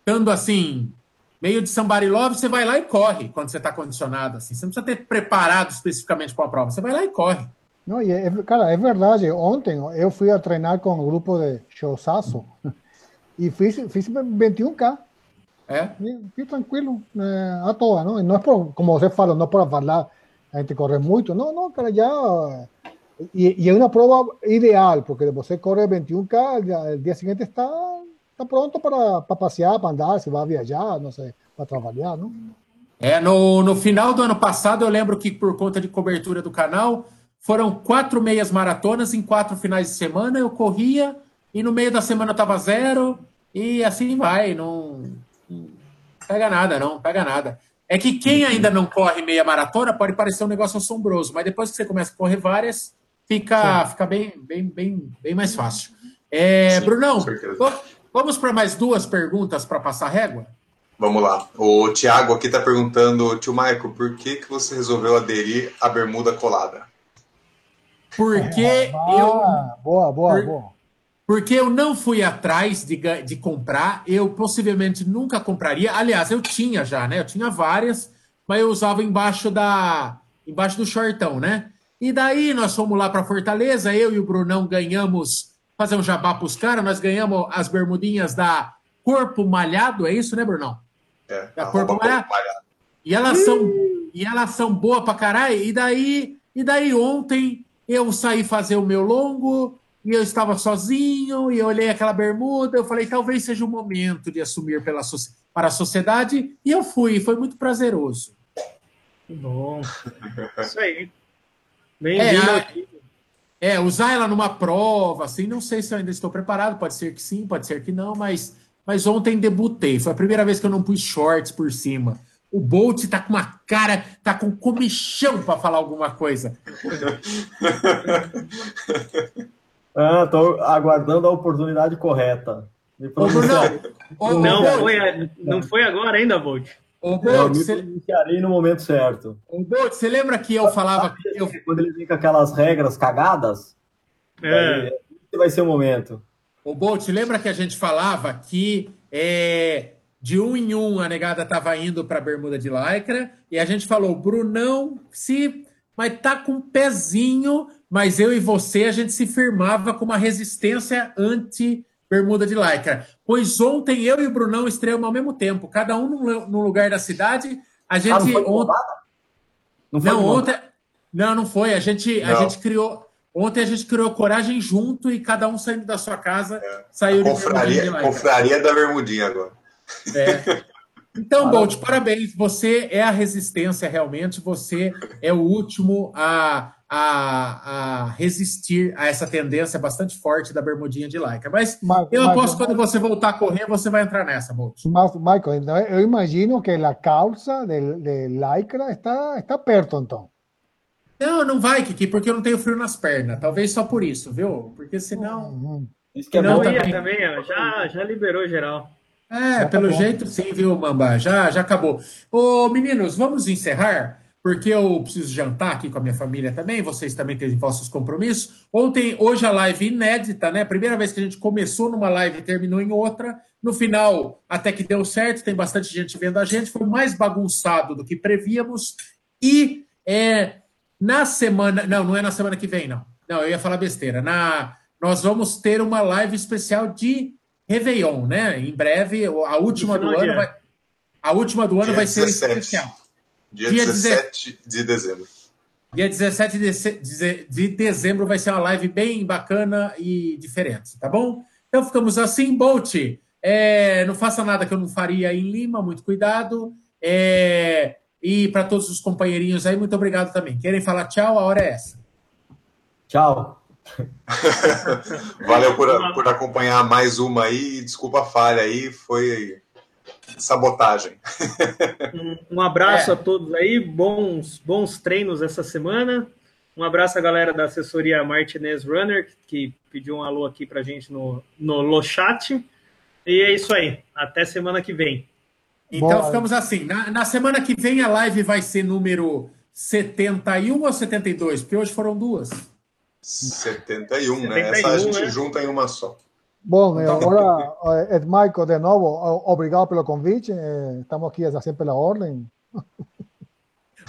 estando assim, meio de somebody love, você vai lá e corre quando você está condicionado. Assim. Você não precisa ter preparado especificamente para a prova, você vai lá e corre. Não, e é, cara, é verdade. Ontem eu fui a treinar com um grupo de showsaço e fiz, fiz 21K. É? E tranquilo, é, à toa, não? Não é por, como você fala, não é para falar a gente corre muito. No, no, cara, ya. Y, y, es una prueba ideal, porque você corre 21K, el día siguiente está, está pronto para, para passear, para andar, se vai viajar, não sei, para trabalhar, não? É, no, no final do ano passado, eu lembro que por conta de cobertura do canal, foram quatro meias maratonas em quatro finais de semana. Eu corria e no meio da semana estava zero e assim vai. Não, não pega nada, não pega nada. É que quem ainda não corre meia maratona pode parecer um negócio assombroso, mas depois que você começa a correr várias, fica, fica bem, bem, bem, bem mais fácil. É, Sim, Brunão, vamos para mais duas perguntas para passar régua? Vamos lá. O Tiago aqui está perguntando, tio Maico, por que, que você resolveu aderir à bermuda colada? Porque ah, eu. Boa, boa, por, boa. Porque eu não fui atrás de, de comprar, eu possivelmente nunca compraria. Aliás, eu tinha já, né? Eu tinha várias, mas eu usava embaixo da embaixo do shortão, né? E daí nós fomos lá para Fortaleza, eu e o Brunão ganhamos fazer um jabá para os caras, nós ganhamos as bermudinhas da Corpo Malhado, é isso, né, Brunão? É, Da Corpo Malhado. E elas são e elas são boas pra caralho. E daí, e daí ontem eu saí fazer o meu longo e eu estava sozinho e eu olhei aquela bermuda, eu falei, talvez seja o momento de assumir pela, para a sociedade e eu fui, foi muito prazeroso. Que bom. Isso aí. Bem-vindo É, aqui. É, usar ela numa prova, assim, não sei se eu ainda estou preparado, pode ser que sim, pode ser que não, mas, mas ontem debutei, foi a primeira vez que eu não pus shorts por cima. O Bolt tá com uma cara, tá com comichão para falar alguma coisa. Ah, tô aguardando a oportunidade correta. Ô, Não Bolt, foi, não foi agora ainda, Bolt. ô, Eu Bolt, me você, pronunciarei no momento certo. ô, Bolt, você lembra que eu falava que eu, Quando ele vem com aquelas regras cagadas, É. aí, esse vai ser o momento. Ô, Bolt, lembra que a gente falava que é, de um em um a negada estava indo para bermuda de lycra e a gente falou, Brunão, se mas tá com um pezinho, mas eu e você a gente se firmava com uma resistência anti bermuda de lycra. Pois ontem eu e o Brunão estreamos ao mesmo tempo, cada um num, lugar da cidade. A gente Ah, não foi ontem? Não foi não, ontem. Não, não foi. A gente, a Não. gente criou. Ontem a gente criou coragem junto e cada um saindo da sua casa saiu de bermudinha Confraria, de confraria da Bermudinha agora. É. Então, Bolt, parabéns. Você é a resistência realmente. Você é o último a, a, a resistir a essa tendência bastante forte da bermudinha de lycra. Mas Mas- eu mas- aposto que quando você voltar a correr, você vai entrar nessa, Bolt. Mas, Michael, então, eu imagino que a causa de, de lycra está, está perto, então. Não, não vai, Kiki, porque eu não tenho frio nas pernas. Talvez só por isso, viu? Porque senão. Uhum. Isso que é Não, ia também. também, ó, já, já liberou geral. É, Já pelo acabou. jeito sim, viu, Mamba? Já, já acabou. Ô, meninos, vamos encerrar, porque eu preciso jantar aqui com a minha família também, vocês também têm vossos compromissos. Ontem, hoje a live inédita, né? Primeira vez que a gente começou numa live e terminou em outra. No final, até que deu certo, tem bastante gente vendo a gente, foi mais bagunçado do que prevíamos. E é, na semana. Não, não é na semana que vem, não. Não, eu ia falar besteira. Na, nós vamos ter uma live especial de Réveillon, né? Em breve, a última do ano. vai. A última do ano Dia vai ser 17. especial. Dia, Dia 17 de dezembro. Dia 17 de, dezembro vai ser uma live bem bacana e diferente, tá bom? Então ficamos assim, Bolt. é, não faça nada que eu não faria em Lima, muito cuidado. É, e para todos os companheirinhos aí, muito obrigado também. Querem falar tchau? A hora é essa. Tchau. Valeu por, por acompanhar mais uma aí. Desculpa a falha aí, foi sabotagem. Um, um abraço É. a todos aí, bons, bons treinos essa semana. Um abraço à galera da assessoria Martinez Runner, que pediu um alô aqui pra gente no, no Lochat. E é isso aí. Até semana que vem. Então Boa. ficamos assim. Na, na semana que vem a live vai ser número 71 ou 72? Porque hoje foram duas. 71, né? 71, Essa a gente né? junta em uma só. Bom, eh, agora, eh, Michael, de novo, obrigado pelo convite. eh, Estamos aqui sempre pela ordem.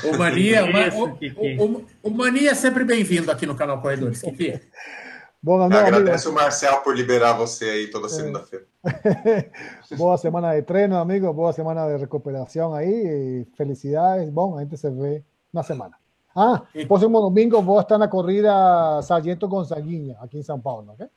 O Mania, o, o- o- Mania é sempre bem-vindo aqui no canal Corredores. Kiki. Bom, meu amigo, Agradece o Marcel por liberar você aí toda segunda-feira. boa semana de treino, amigo. Boa semana de recuperação aí. Felicidades. Bom, a gente se vê na semana. Ah, próximo domingo vou estar na corrida Sargento Gonzaguinha, aqui em São Paulo, ok?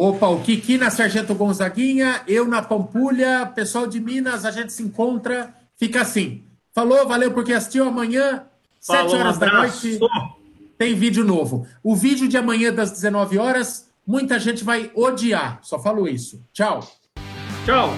Opa, o Kiki na Sargento Gonzaguinha, eu na Pampulha, pessoal de Minas, a gente se encontra. Fica assim. Falou, valeu porque assistiu. Amanhã, 7 Falou, um horas da abraço. noite, tem vídeo novo. O vídeo de amanhã, das 19 horas, muita gente vai odiar. Só falo isso. Tchau. Tchau.